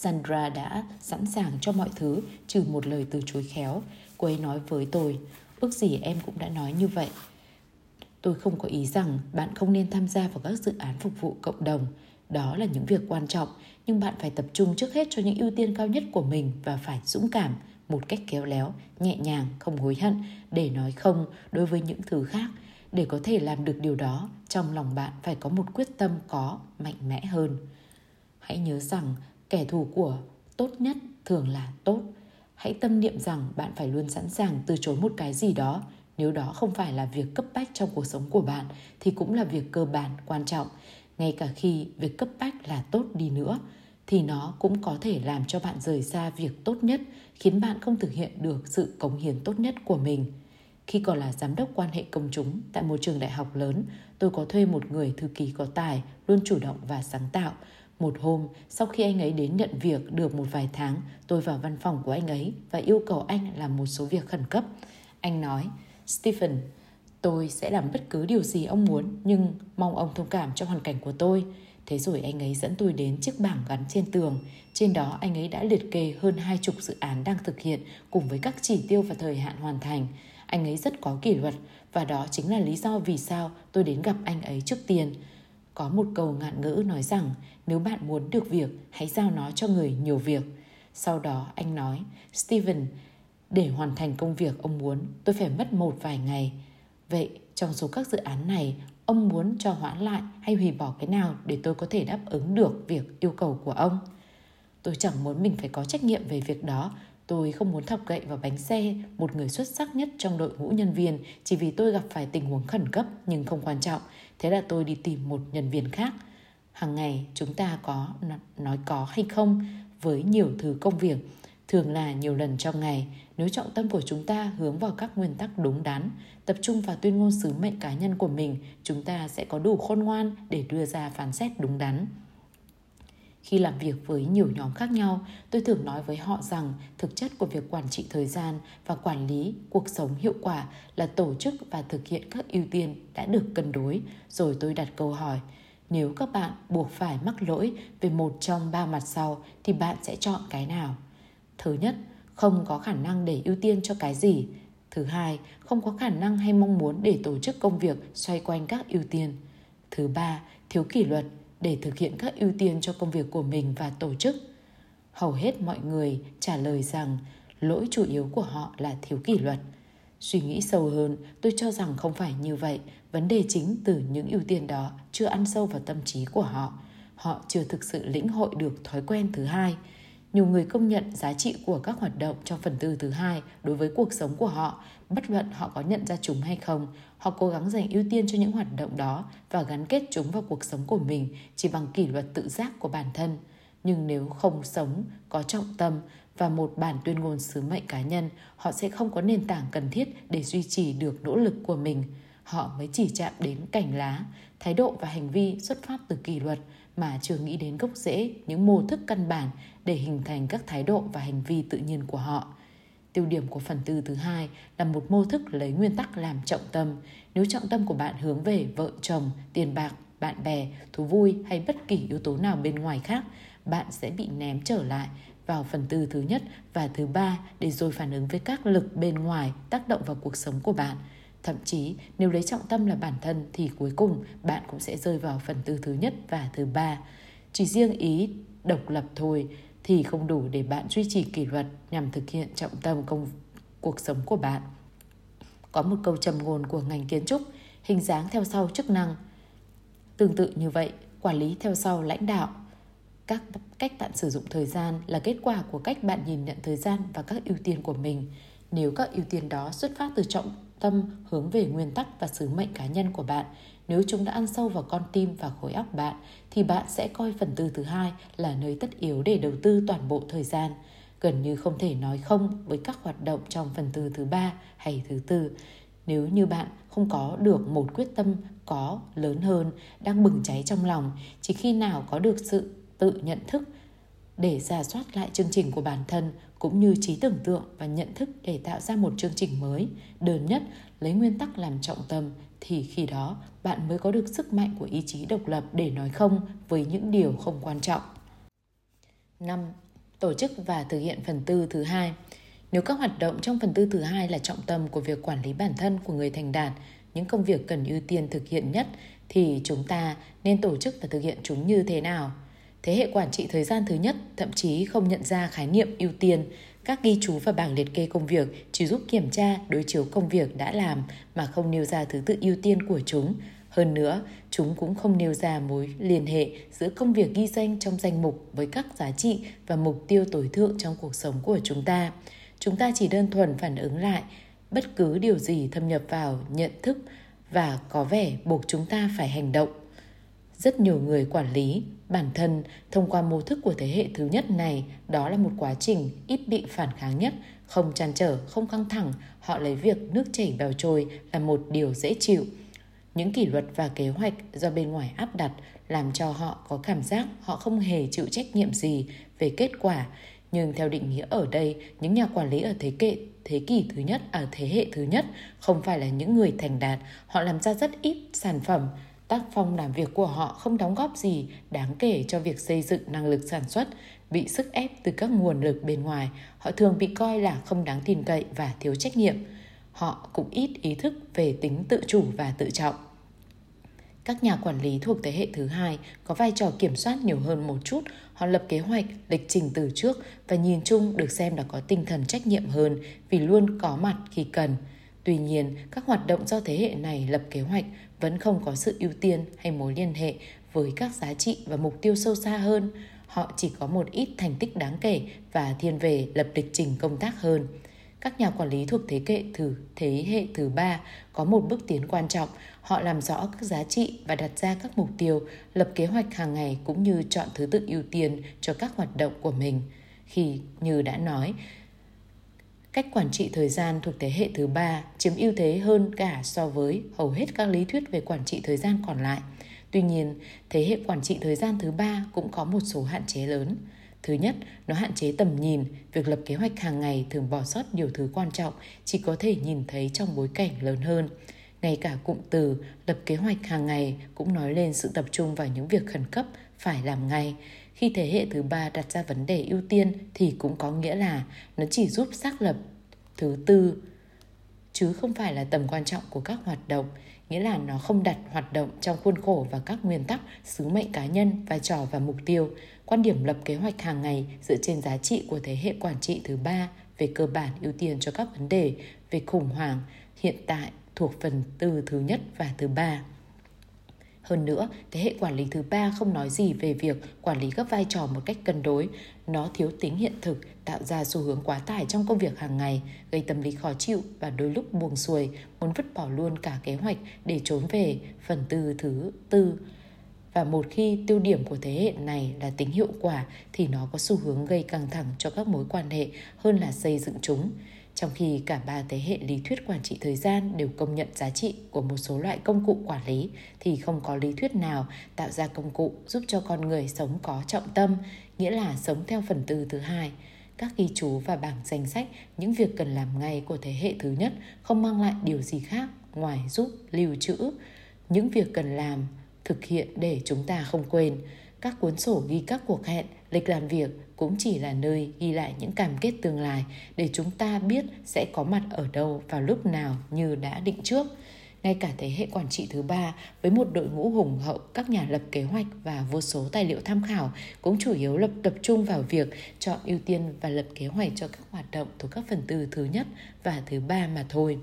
Sandra đã sẵn sàng cho mọi thứ trừ một lời từ chối khéo. Cô ấy nói với tôi, ước gì em cũng đã nói như vậy. Tôi không có ý rằng bạn không nên tham gia vào các dự án phục vụ cộng đồng. Đó là những việc quan trọng, nhưng bạn phải tập trung trước hết cho những ưu tiên cao nhất của mình và phải dũng cảm một cách khéo léo, nhẹ nhàng, không hối hận để nói không đối với những thứ khác. Để có thể làm được điều đó, trong lòng bạn phải có một quyết tâm có mạnh mẽ hơn. Hãy nhớ rằng kẻ thù của tốt nhất thường là tốt. Hãy tâm niệm rằng bạn phải luôn sẵn sàng từ chối một cái gì đó. Nếu đó không phải là việc cấp bách trong cuộc sống của bạn, thì cũng là việc cơ bản, quan trọng. Ngay cả khi việc cấp bách là tốt đi nữa, thì nó cũng có thể làm cho bạn rời xa việc tốt nhất, khiến bạn không thực hiện được sự cống hiến tốt nhất của mình. Khi còn là giám đốc quan hệ công chúng tại một trường đại học lớn, tôi có thuê một người thư ký có tài, luôn chủ động và sáng tạo một hôm, sau khi anh ấy đến nhận việc được một vài tháng, tôi vào văn phòng của anh ấy và yêu cầu anh làm một số việc khẩn cấp anh nói, stephen, Tôi sẽ làm bất cứ điều gì ông muốn, nhưng mong ông thông cảm cho hoàn cảnh của tôi. Thế rồi anh ấy dẫn tôi đến chiếc bảng gắn trên tường. Trên đó, anh ấy đã liệt kê hơn hai chục dự án đang thực hiện cùng với các chỉ tiêu và thời hạn hoàn thành. Anh ấy rất có kỷ luật và đó chính là lý do vì sao tôi đến gặp anh ấy trước tiên. Có một câu ngạn ngữ nói rằng nếu bạn muốn được việc, hãy giao nó cho người nhiều việc. Sau đó anh nói, Steven, để hoàn thành công việc ông muốn, tôi phải mất một vài ngày. Vậy trong số các dự án này, ông muốn cho hoãn lại hay hủy bỏ cái nào để tôi có thể đáp ứng được việc yêu cầu của ông? Tôi chẳng muốn mình phải có trách nhiệm về việc đó. Tôi không muốn thọc gậy vào bánh xe một người xuất sắc nhất trong đội ngũ nhân viên chỉ vì tôi gặp phải tình huống khẩn cấp nhưng không quan trọng. Thế là tôi đi tìm một nhân viên khác. Hàng ngày chúng ta có nói có hay không với nhiều thứ công việc thường là nhiều lần trong ngày, nếu trọng tâm của chúng ta hướng vào các nguyên tắc đúng đắn, tập trung vào tuyên ngôn sứ mệnh cá nhân của mình, chúng ta sẽ có đủ khôn ngoan để đưa ra phán xét đúng đắn khi làm việc với nhiều nhóm khác nhau tôi thường nói với họ rằng thực chất của việc quản trị thời gian và quản lý cuộc sống hiệu quả là tổ chức và thực hiện các ưu tiên đã được cân đối rồi tôi đặt câu hỏi nếu các bạn buộc phải mắc lỗi về một trong ba mặt sau thì bạn sẽ chọn cái nào Thứ nhất, không có khả năng để ưu tiên cho cái gì. Thứ hai, không có khả năng hay mong muốn để tổ chức công việc xoay quanh các ưu tiên. Thứ ba, thiếu kỷ luật để thực hiện các ưu tiên cho công việc của mình và tổ chức. Hầu hết mọi người trả lời rằng lỗi chủ yếu của họ là thiếu kỷ luật. Suy nghĩ sâu hơn, tôi cho rằng không phải như vậy. Vấn đề chính từ những ưu tiên đó chưa ăn sâu vào tâm trí của họ. Họ chưa thực sự lĩnh hội được thói quen thứ hai – nhiều người công nhận giá trị của các hoạt động trong phần tư thứ hai đối với cuộc sống của họ, bất luận họ có nhận ra chúng hay không. Họ cố gắng dành ưu tiên cho những hoạt động đó và gắn kết chúng vào cuộc sống của mình chỉ bằng kỷ luật tự giác của bản thân. Nhưng nếu không sống, có trọng tâm và một bản tuyên ngôn sứ mệnh cá nhân, họ sẽ không có nền tảng cần thiết để duy trì được nỗ lực của mình. Họ mới chỉ chạm đến cảnh lá, thái độ và hành vi xuất phát từ kỷ luật mà chưa nghĩ đến gốc rễ những mô thức căn bản để hình thành các thái độ và hành vi tự nhiên của họ tiêu điểm của phần tư thứ hai là một mô thức lấy nguyên tắc làm trọng tâm. Nếu trọng tâm của bạn hướng về vợ chồng, tiền bạc, bạn bè, thú vui hay bất kỳ yếu tố nào bên ngoài khác, bạn sẽ bị ném trở lại vào phần tư thứ nhất và thứ ba để rồi phản ứng với các lực bên ngoài tác động vào cuộc sống của bạn. Thậm chí nếu lấy trọng tâm là bản thân thì cuối cùng bạn cũng sẽ rơi vào phần tư thứ nhất và thứ ba. Chỉ riêng ý độc lập thôi thì không đủ để bạn duy trì kỷ luật nhằm thực hiện trọng tâm công cuộc sống của bạn. Có một câu trầm ngôn của ngành kiến trúc, hình dáng theo sau chức năng. Tương tự như vậy, quản lý theo sau lãnh đạo. Các cách bạn sử dụng thời gian là kết quả của cách bạn nhìn nhận thời gian và các ưu tiên của mình. Nếu các ưu tiên đó xuất phát từ trọng tâm hướng về nguyên tắc và sứ mệnh cá nhân của bạn nếu chúng đã ăn sâu vào con tim và khối óc bạn, thì bạn sẽ coi phần tư thứ hai là nơi tất yếu để đầu tư toàn bộ thời gian. Gần như không thể nói không với các hoạt động trong phần tư thứ ba hay thứ tư. Nếu như bạn không có được một quyết tâm có lớn hơn, đang bừng cháy trong lòng, chỉ khi nào có được sự tự nhận thức để giả soát lại chương trình của bản thân, cũng như trí tưởng tượng và nhận thức để tạo ra một chương trình mới, đơn nhất lấy nguyên tắc làm trọng tâm thì khi đó bạn mới có được sức mạnh của ý chí độc lập để nói không với những điều không quan trọng. 5. Tổ chức và thực hiện phần tư thứ hai. Nếu các hoạt động trong phần tư thứ hai là trọng tâm của việc quản lý bản thân của người thành đạt, những công việc cần ưu tiên thực hiện nhất thì chúng ta nên tổ chức và thực hiện chúng như thế nào? Thế hệ quản trị thời gian thứ nhất thậm chí không nhận ra khái niệm ưu tiên. Các ghi chú và bảng liệt kê công việc chỉ giúp kiểm tra, đối chiếu công việc đã làm mà không nêu ra thứ tự ưu tiên của chúng. Hơn nữa, chúng cũng không nêu ra mối liên hệ giữa công việc ghi danh trong danh mục với các giá trị và mục tiêu tối thượng trong cuộc sống của chúng ta. Chúng ta chỉ đơn thuần phản ứng lại bất cứ điều gì thâm nhập vào nhận thức và có vẻ buộc chúng ta phải hành động rất nhiều người quản lý, bản thân thông qua mô thức của thế hệ thứ nhất này, đó là một quá trình ít bị phản kháng nhất, không chăn trở, không căng thẳng, họ lấy việc nước chảy bèo trôi là một điều dễ chịu. Những kỷ luật và kế hoạch do bên ngoài áp đặt làm cho họ có cảm giác họ không hề chịu trách nhiệm gì về kết quả. Nhưng theo định nghĩa ở đây, những nhà quản lý ở thế kệ, thế kỷ thứ nhất, ở thế hệ thứ nhất không phải là những người thành đạt, họ làm ra rất ít sản phẩm tác phong làm việc của họ không đóng góp gì đáng kể cho việc xây dựng năng lực sản xuất, bị sức ép từ các nguồn lực bên ngoài, họ thường bị coi là không đáng tin cậy và thiếu trách nhiệm. Họ cũng ít ý thức về tính tự chủ và tự trọng. Các nhà quản lý thuộc thế hệ thứ hai có vai trò kiểm soát nhiều hơn một chút, họ lập kế hoạch, lịch trình từ trước và nhìn chung được xem là có tinh thần trách nhiệm hơn vì luôn có mặt khi cần. Tuy nhiên, các hoạt động do thế hệ này lập kế hoạch vẫn không có sự ưu tiên hay mối liên hệ với các giá trị và mục tiêu sâu xa hơn. Họ chỉ có một ít thành tích đáng kể và thiên về lập lịch trình công tác hơn. Các nhà quản lý thuộc thế kệ thử thế hệ thứ ba có một bước tiến quan trọng. Họ làm rõ các giá trị và đặt ra các mục tiêu, lập kế hoạch hàng ngày cũng như chọn thứ tự ưu tiên cho các hoạt động của mình. Khi như đã nói, Cách quản trị thời gian thuộc thế hệ thứ ba chiếm ưu thế hơn cả so với hầu hết các lý thuyết về quản trị thời gian còn lại. Tuy nhiên, thế hệ quản trị thời gian thứ ba cũng có một số hạn chế lớn. Thứ nhất, nó hạn chế tầm nhìn, việc lập kế hoạch hàng ngày thường bỏ sót nhiều thứ quan trọng chỉ có thể nhìn thấy trong bối cảnh lớn hơn. Ngay cả cụm từ lập kế hoạch hàng ngày cũng nói lên sự tập trung vào những việc khẩn cấp phải làm ngay. Khi thế hệ thứ ba đặt ra vấn đề ưu tiên thì cũng có nghĩa là nó chỉ giúp xác lập thứ tư, chứ không phải là tầm quan trọng của các hoạt động. Nghĩa là nó không đặt hoạt động trong khuôn khổ và các nguyên tắc, sứ mệnh cá nhân, vai trò và mục tiêu. Quan điểm lập kế hoạch hàng ngày dựa trên giá trị của thế hệ quản trị thứ ba về cơ bản ưu tiên cho các vấn đề về khủng hoảng hiện tại thuộc phần từ thứ nhất và thứ ba hơn nữa, thế hệ quản lý thứ ba không nói gì về việc quản lý các vai trò một cách cân đối. Nó thiếu tính hiện thực, tạo ra xu hướng quá tải trong công việc hàng ngày, gây tâm lý khó chịu và đôi lúc buồn xuôi, muốn vứt bỏ luôn cả kế hoạch để trốn về phần tư thứ tư. Và một khi tiêu điểm của thế hệ này là tính hiệu quả thì nó có xu hướng gây căng thẳng cho các mối quan hệ hơn là xây dựng chúng. Trong khi cả ba thế hệ lý thuyết quản trị thời gian đều công nhận giá trị của một số loại công cụ quản lý thì không có lý thuyết nào tạo ra công cụ giúp cho con người sống có trọng tâm, nghĩa là sống theo phần tư thứ hai. các ghi chú và bảng danh sách những việc cần làm ngay của thế hệ thứ nhất không mang lại điều gì khác ngoài giúp lưu trữ những việc cần làm, thực hiện để chúng ta không quên. Các cuốn sổ ghi các cuộc hẹn, lịch làm việc cũng chỉ là nơi ghi lại những cam kết tương lai để chúng ta biết sẽ có mặt ở đâu vào lúc nào như đã định trước. Ngay cả thế hệ quản trị thứ ba với một đội ngũ hùng hậu các nhà lập kế hoạch và vô số tài liệu tham khảo cũng chủ yếu lập tập trung vào việc chọn ưu tiên và lập kế hoạch cho các hoạt động thuộc các phần tư thứ nhất và thứ ba mà thôi.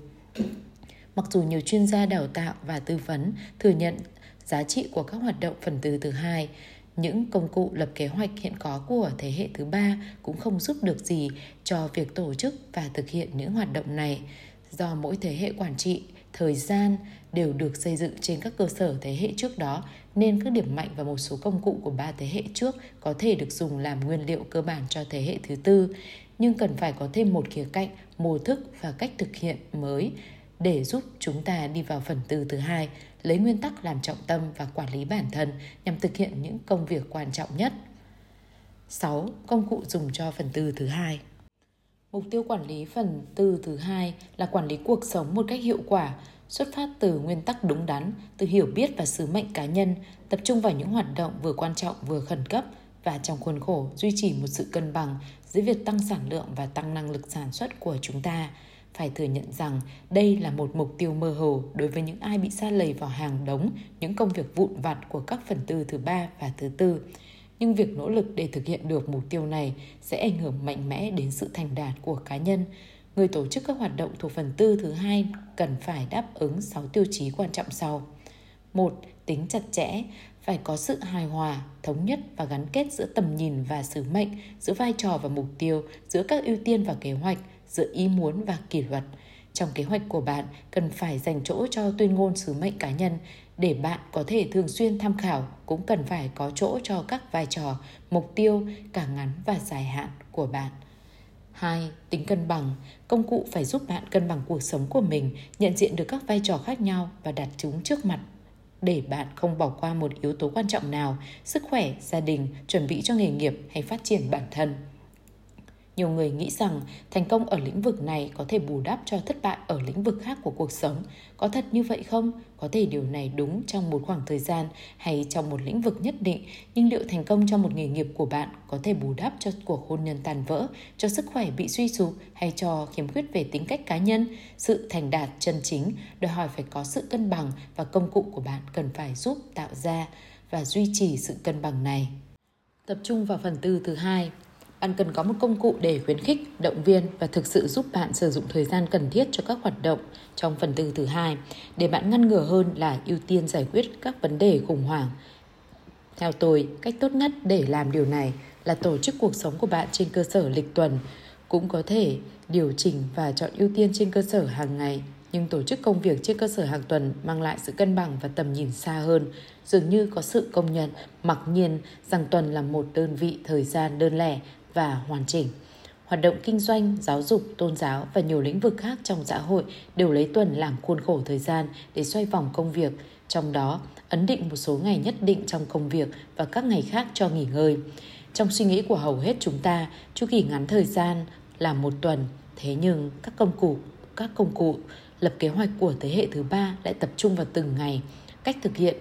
Mặc dù nhiều chuyên gia đào tạo và tư vấn thừa nhận giá trị của các hoạt động phần tư thứ hai, những công cụ lập kế hoạch hiện có của thế hệ thứ ba cũng không giúp được gì cho việc tổ chức và thực hiện những hoạt động này. Do mỗi thế hệ quản trị thời gian đều được xây dựng trên các cơ sở thế hệ trước đó nên các điểm mạnh và một số công cụ của ba thế hệ trước có thể được dùng làm nguyên liệu cơ bản cho thế hệ thứ tư. Nhưng cần phải có thêm một khía cạnh mô thức và cách thực hiện mới để giúp chúng ta đi vào phần tư thứ hai, lấy nguyên tắc làm trọng tâm và quản lý bản thân nhằm thực hiện những công việc quan trọng nhất. 6. Công cụ dùng cho phần tư thứ hai. Mục tiêu quản lý phần tư thứ hai là quản lý cuộc sống một cách hiệu quả, xuất phát từ nguyên tắc đúng đắn, từ hiểu biết và sứ mệnh cá nhân, tập trung vào những hoạt động vừa quan trọng vừa khẩn cấp và trong khuôn khổ duy trì một sự cân bằng giữa việc tăng sản lượng và tăng năng lực sản xuất của chúng ta phải thừa nhận rằng đây là một mục tiêu mơ hồ đối với những ai bị xa lầy vào hàng đống những công việc vụn vặt của các phần tư thứ ba và thứ tư. Nhưng việc nỗ lực để thực hiện được mục tiêu này sẽ ảnh hưởng mạnh mẽ đến sự thành đạt của cá nhân. Người tổ chức các hoạt động thuộc phần tư thứ hai cần phải đáp ứng 6 tiêu chí quan trọng sau. một Tính chặt chẽ, phải có sự hài hòa, thống nhất và gắn kết giữa tầm nhìn và sứ mệnh, giữa vai trò và mục tiêu, giữa các ưu tiên và kế hoạch – giữa ý muốn và kỷ luật. Trong kế hoạch của bạn cần phải dành chỗ cho tuyên ngôn sứ mệnh cá nhân để bạn có thể thường xuyên tham khảo cũng cần phải có chỗ cho các vai trò, mục tiêu cả ngắn và dài hạn của bạn. 2. Tính cân bằng. Công cụ phải giúp bạn cân bằng cuộc sống của mình, nhận diện được các vai trò khác nhau và đặt chúng trước mặt để bạn không bỏ qua một yếu tố quan trọng nào, sức khỏe, gia đình, chuẩn bị cho nghề nghiệp hay phát triển bản thân. Nhiều người nghĩ rằng thành công ở lĩnh vực này có thể bù đắp cho thất bại ở lĩnh vực khác của cuộc sống. Có thật như vậy không? Có thể điều này đúng trong một khoảng thời gian hay trong một lĩnh vực nhất định, nhưng liệu thành công trong một nghề nghiệp của bạn có thể bù đắp cho cuộc hôn nhân tàn vỡ, cho sức khỏe bị suy sụp hay cho khiếm khuyết về tính cách cá nhân? Sự thành đạt chân chính đòi hỏi phải có sự cân bằng và công cụ của bạn cần phải giúp tạo ra và duy trì sự cân bằng này. Tập trung vào phần tư thứ hai, bạn cần có một công cụ để khuyến khích, động viên và thực sự giúp bạn sử dụng thời gian cần thiết cho các hoạt động trong phần tư thứ hai để bạn ngăn ngừa hơn là ưu tiên giải quyết các vấn đề khủng hoảng. Theo tôi, cách tốt nhất để làm điều này là tổ chức cuộc sống của bạn trên cơ sở lịch tuần, cũng có thể điều chỉnh và chọn ưu tiên trên cơ sở hàng ngày nhưng tổ chức công việc trên cơ sở hàng tuần mang lại sự cân bằng và tầm nhìn xa hơn, dường như có sự công nhận mặc nhiên rằng tuần là một đơn vị thời gian đơn lẻ và hoàn chỉnh. Hoạt động kinh doanh, giáo dục, tôn giáo và nhiều lĩnh vực khác trong xã hội đều lấy tuần làm khuôn khổ thời gian để xoay vòng công việc, trong đó ấn định một số ngày nhất định trong công việc và các ngày khác cho nghỉ ngơi. Trong suy nghĩ của hầu hết chúng ta, chu kỳ ngắn thời gian là một tuần, thế nhưng các công cụ, các công cụ lập kế hoạch của thế hệ thứ ba lại tập trung vào từng ngày. Cách thực hiện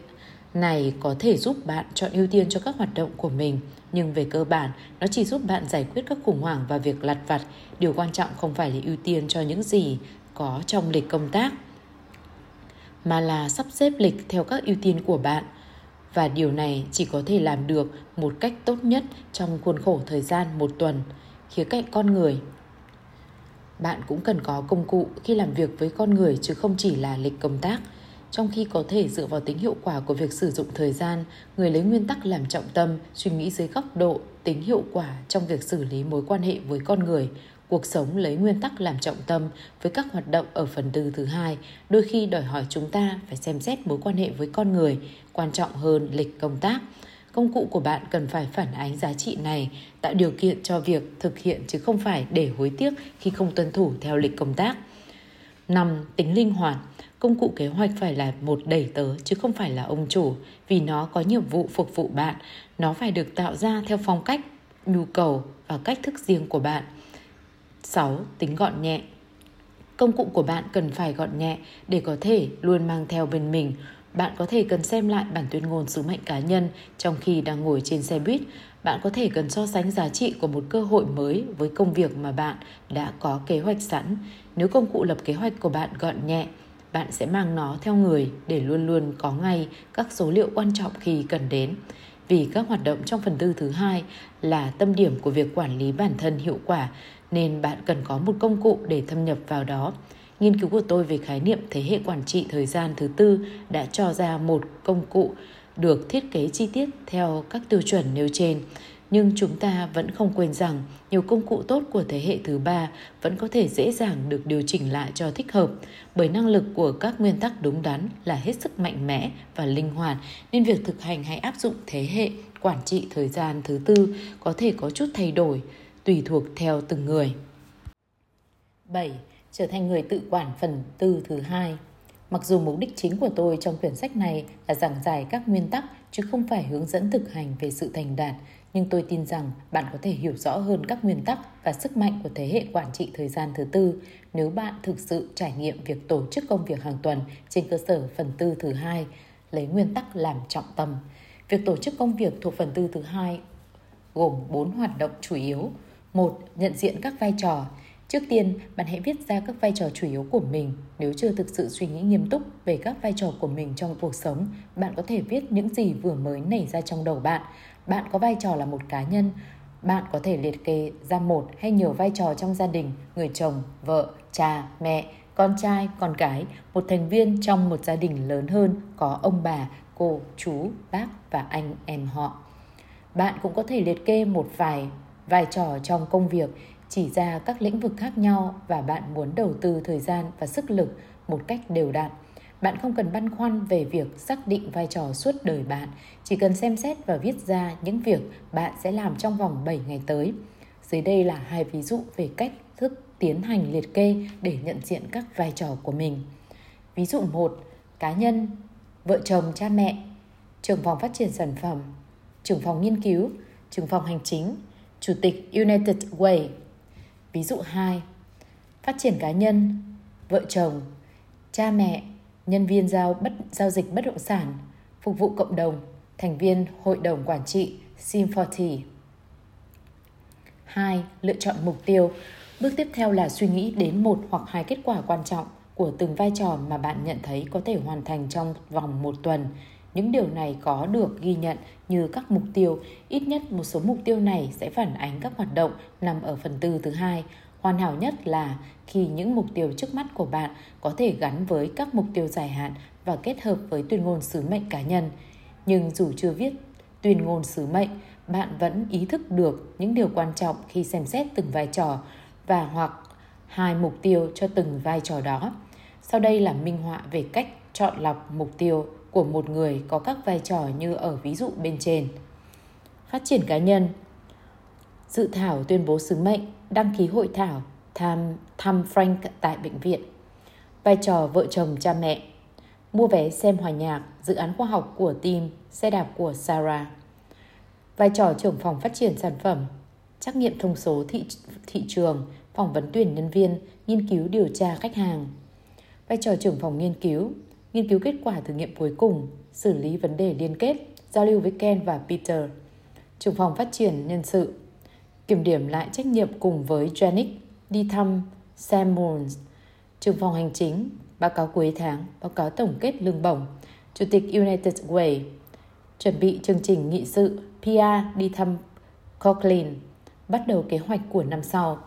này có thể giúp bạn chọn ưu tiên cho các hoạt động của mình, nhưng về cơ bản, nó chỉ giúp bạn giải quyết các khủng hoảng và việc lặt vặt. Điều quan trọng không phải là ưu tiên cho những gì có trong lịch công tác, mà là sắp xếp lịch theo các ưu tiên của bạn. Và điều này chỉ có thể làm được một cách tốt nhất trong khuôn khổ thời gian một tuần. Khía cạnh con người. Bạn cũng cần có công cụ khi làm việc với con người chứ không chỉ là lịch công tác trong khi có thể dựa vào tính hiệu quả của việc sử dụng thời gian, người lấy nguyên tắc làm trọng tâm, suy nghĩ dưới góc độ tính hiệu quả trong việc xử lý mối quan hệ với con người. Cuộc sống lấy nguyên tắc làm trọng tâm với các hoạt động ở phần tư thứ hai, đôi khi đòi hỏi chúng ta phải xem xét mối quan hệ với con người, quan trọng hơn lịch công tác. Công cụ của bạn cần phải phản ánh giá trị này, tạo điều kiện cho việc thực hiện chứ không phải để hối tiếc khi không tuân thủ theo lịch công tác. 5. Tính linh hoạt Công cụ kế hoạch phải là một đẩy tớ chứ không phải là ông chủ vì nó có nhiệm vụ phục vụ bạn. Nó phải được tạo ra theo phong cách nhu cầu và cách thức riêng của bạn. 6. Tính gọn nhẹ. Công cụ của bạn cần phải gọn nhẹ để có thể luôn mang theo bên mình. Bạn có thể cần xem lại bản tuyên ngôn sứ mệnh cá nhân trong khi đang ngồi trên xe buýt. Bạn có thể cần so sánh giá trị của một cơ hội mới với công việc mà bạn đã có kế hoạch sẵn. Nếu công cụ lập kế hoạch của bạn gọn nhẹ, bạn sẽ mang nó theo người để luôn luôn có ngay các số liệu quan trọng khi cần đến. Vì các hoạt động trong phần tư thứ hai là tâm điểm của việc quản lý bản thân hiệu quả, nên bạn cần có một công cụ để thâm nhập vào đó. Nghiên cứu của tôi về khái niệm thế hệ quản trị thời gian thứ tư đã cho ra một công cụ được thiết kế chi tiết theo các tiêu chuẩn nêu trên nhưng chúng ta vẫn không quên rằng nhiều công cụ tốt của thế hệ thứ ba vẫn có thể dễ dàng được điều chỉnh lại cho thích hợp bởi năng lực của các nguyên tắc đúng đắn là hết sức mạnh mẽ và linh hoạt nên việc thực hành hay áp dụng thế hệ quản trị thời gian thứ tư có thể có chút thay đổi tùy thuộc theo từng người. 7. Trở thành người tự quản phần tư thứ hai. Mặc dù mục đích chính của tôi trong quyển sách này là giảng giải các nguyên tắc chứ không phải hướng dẫn thực hành về sự thành đạt, nhưng tôi tin rằng bạn có thể hiểu rõ hơn các nguyên tắc và sức mạnh của thế hệ quản trị thời gian thứ tư nếu bạn thực sự trải nghiệm việc tổ chức công việc hàng tuần trên cơ sở phần tư thứ hai, lấy nguyên tắc làm trọng tâm. Việc tổ chức công việc thuộc phần tư thứ hai gồm 4 hoạt động chủ yếu. một Nhận diện các vai trò. Trước tiên, bạn hãy viết ra các vai trò chủ yếu của mình. Nếu chưa thực sự suy nghĩ nghiêm túc về các vai trò của mình trong cuộc sống, bạn có thể viết những gì vừa mới nảy ra trong đầu bạn bạn có vai trò là một cá nhân, bạn có thể liệt kê ra một hay nhiều vai trò trong gia đình, người chồng, vợ, cha, mẹ, con trai, con cái một thành viên trong một gia đình lớn hơn, có ông bà, cô, chú, bác và anh em họ. Bạn cũng có thể liệt kê một vài vai trò trong công việc, chỉ ra các lĩnh vực khác nhau và bạn muốn đầu tư thời gian và sức lực một cách đều đặn bạn không cần băn khoăn về việc xác định vai trò suốt đời bạn, chỉ cần xem xét và viết ra những việc bạn sẽ làm trong vòng 7 ngày tới. Dưới đây là hai ví dụ về cách thức tiến hành liệt kê để nhận diện các vai trò của mình. Ví dụ 1. Cá nhân, vợ chồng, cha mẹ, trưởng phòng phát triển sản phẩm, trưởng phòng nghiên cứu, trưởng phòng hành chính, chủ tịch United Way. Ví dụ 2. Phát triển cá nhân, vợ chồng, cha mẹ, nhân viên giao bất giao dịch bất động sản, phục vụ cộng đồng, thành viên hội đồng quản trị Sim40. 2. Lựa chọn mục tiêu. Bước tiếp theo là suy nghĩ đến một hoặc hai kết quả quan trọng của từng vai trò mà bạn nhận thấy có thể hoàn thành trong vòng một tuần. Những điều này có được ghi nhận như các mục tiêu, ít nhất một số mục tiêu này sẽ phản ánh các hoạt động nằm ở phần tư thứ hai Hoàn hảo nhất là khi những mục tiêu trước mắt của bạn có thể gắn với các mục tiêu dài hạn và kết hợp với tuyên ngôn sứ mệnh cá nhân. Nhưng dù chưa viết tuyên ngôn sứ mệnh, bạn vẫn ý thức được những điều quan trọng khi xem xét từng vai trò và hoặc hai mục tiêu cho từng vai trò đó. Sau đây là minh họa về cách chọn lọc mục tiêu của một người có các vai trò như ở ví dụ bên trên. Phát triển cá nhân Dự thảo tuyên bố sứ mệnh, đăng ký hội thảo, thăm, thăm Frank tại bệnh viện. Vai trò vợ chồng cha mẹ, mua vé xem hòa nhạc, dự án khoa học của team, xe đạp của Sarah. Vai trò trưởng phòng phát triển sản phẩm, trắc nghiệm thông số thị, thị trường, phỏng vấn tuyển nhân viên, nghiên cứu điều tra khách hàng. Vai trò trưởng phòng nghiên cứu, nghiên cứu kết quả thử nghiệm cuối cùng, xử lý vấn đề liên kết, giao lưu với Ken và Peter. Trưởng phòng phát triển nhân sự, kiểm điểm lại trách nhiệm cùng với Janik đi thăm Sam Moons, trưởng phòng hành chính, báo cáo cuối tháng, báo cáo tổng kết lương bổng, Chủ tịch United Way, chuẩn bị chương trình nghị sự PR đi thăm Cochrane, bắt đầu kế hoạch của năm sau.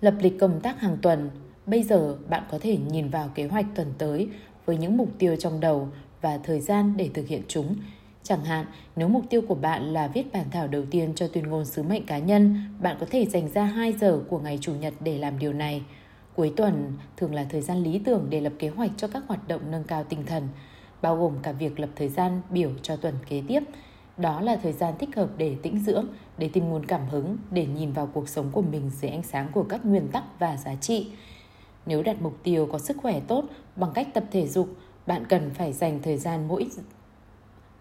Lập lịch công tác hàng tuần, bây giờ bạn có thể nhìn vào kế hoạch tuần tới với những mục tiêu trong đầu và thời gian để thực hiện chúng. Chẳng hạn, nếu mục tiêu của bạn là viết bản thảo đầu tiên cho tuyên ngôn sứ mệnh cá nhân, bạn có thể dành ra 2 giờ của ngày Chủ nhật để làm điều này. Cuối tuần thường là thời gian lý tưởng để lập kế hoạch cho các hoạt động nâng cao tinh thần, bao gồm cả việc lập thời gian biểu cho tuần kế tiếp. Đó là thời gian thích hợp để tĩnh dưỡng, để tìm nguồn cảm hứng, để nhìn vào cuộc sống của mình dưới ánh sáng của các nguyên tắc và giá trị. Nếu đặt mục tiêu có sức khỏe tốt bằng cách tập thể dục, bạn cần phải dành thời gian mỗi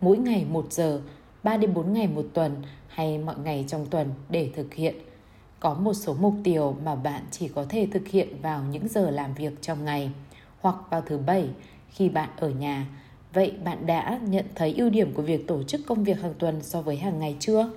mỗi ngày một giờ 3 đến 4 ngày một tuần hay mọi ngày trong tuần để thực hiện. Có một số mục tiêu mà bạn chỉ có thể thực hiện vào những giờ làm việc trong ngày hoặc vào thứ bảy khi bạn ở nhà. Vậy bạn đã nhận thấy ưu điểm của việc tổ chức công việc hàng tuần so với hàng ngày chưa?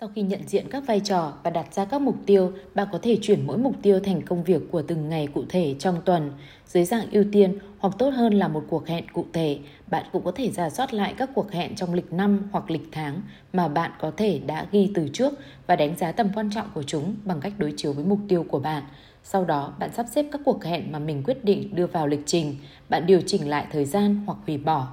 Sau khi nhận diện các vai trò và đặt ra các mục tiêu, bạn có thể chuyển mỗi mục tiêu thành công việc của từng ngày cụ thể trong tuần. Dưới dạng ưu tiên hoặc tốt hơn là một cuộc hẹn cụ thể, bạn cũng có thể giả soát lại các cuộc hẹn trong lịch năm hoặc lịch tháng mà bạn có thể đã ghi từ trước và đánh giá tầm quan trọng của chúng bằng cách đối chiếu với mục tiêu của bạn. Sau đó, bạn sắp xếp các cuộc hẹn mà mình quyết định đưa vào lịch trình. Bạn điều chỉnh lại thời gian hoặc hủy bỏ.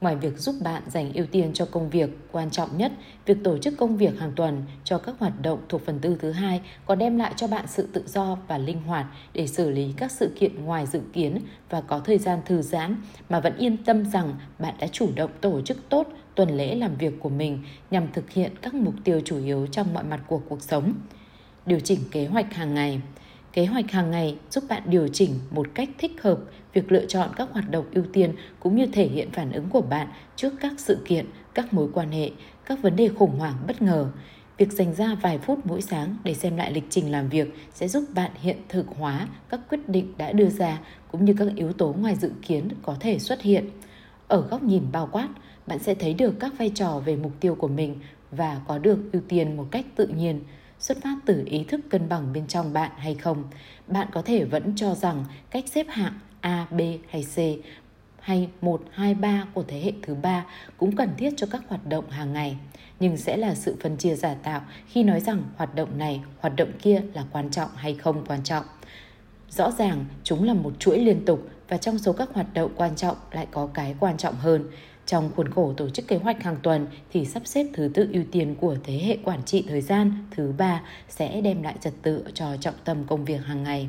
Ngoài việc giúp bạn dành ưu tiên cho công việc, quan trọng nhất, việc tổ chức công việc hàng tuần cho các hoạt động thuộc phần tư thứ hai còn đem lại cho bạn sự tự do và linh hoạt để xử lý các sự kiện ngoài dự kiến và có thời gian thư giãn mà vẫn yên tâm rằng bạn đã chủ động tổ chức tốt tuần lễ làm việc của mình nhằm thực hiện các mục tiêu chủ yếu trong mọi mặt của cuộc sống. Điều chỉnh kế hoạch hàng ngày Kế hoạch hàng ngày giúp bạn điều chỉnh một cách thích hợp việc lựa chọn các hoạt động ưu tiên cũng như thể hiện phản ứng của bạn trước các sự kiện, các mối quan hệ, các vấn đề khủng hoảng bất ngờ. Việc dành ra vài phút mỗi sáng để xem lại lịch trình làm việc sẽ giúp bạn hiện thực hóa các quyết định đã đưa ra cũng như các yếu tố ngoài dự kiến có thể xuất hiện. Ở góc nhìn bao quát, bạn sẽ thấy được các vai trò về mục tiêu của mình và có được ưu tiên một cách tự nhiên xuất phát từ ý thức cân bằng bên trong bạn hay không. Bạn có thể vẫn cho rằng cách xếp hạng A, B hay C hay 1, 2, 3 của thế hệ thứ ba cũng cần thiết cho các hoạt động hàng ngày, nhưng sẽ là sự phân chia giả tạo khi nói rằng hoạt động này, hoạt động kia là quan trọng hay không quan trọng. Rõ ràng chúng là một chuỗi liên tục và trong số các hoạt động quan trọng lại có cái quan trọng hơn. Trong khuôn khổ tổ chức kế hoạch hàng tuần thì sắp xếp thứ tự ưu tiên của thế hệ quản trị thời gian thứ ba sẽ đem lại trật tự cho trọng tâm công việc hàng ngày.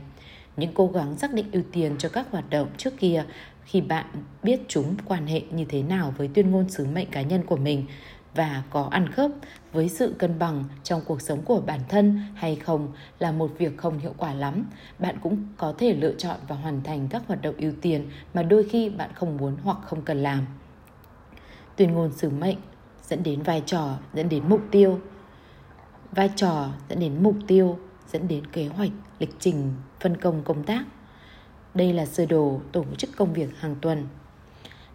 Những cố gắng xác định ưu tiên cho các hoạt động trước kia, khi bạn biết chúng quan hệ như thế nào với tuyên ngôn sứ mệnh cá nhân của mình và có ăn khớp với sự cân bằng trong cuộc sống của bản thân hay không là một việc không hiệu quả lắm. Bạn cũng có thể lựa chọn và hoàn thành các hoạt động ưu tiên mà đôi khi bạn không muốn hoặc không cần làm tuyên ngôn sứ mệnh dẫn đến vai trò, dẫn đến mục tiêu. Vai trò dẫn đến mục tiêu, dẫn đến kế hoạch, lịch trình, phân công công tác. Đây là sơ đồ tổ chức công việc hàng tuần.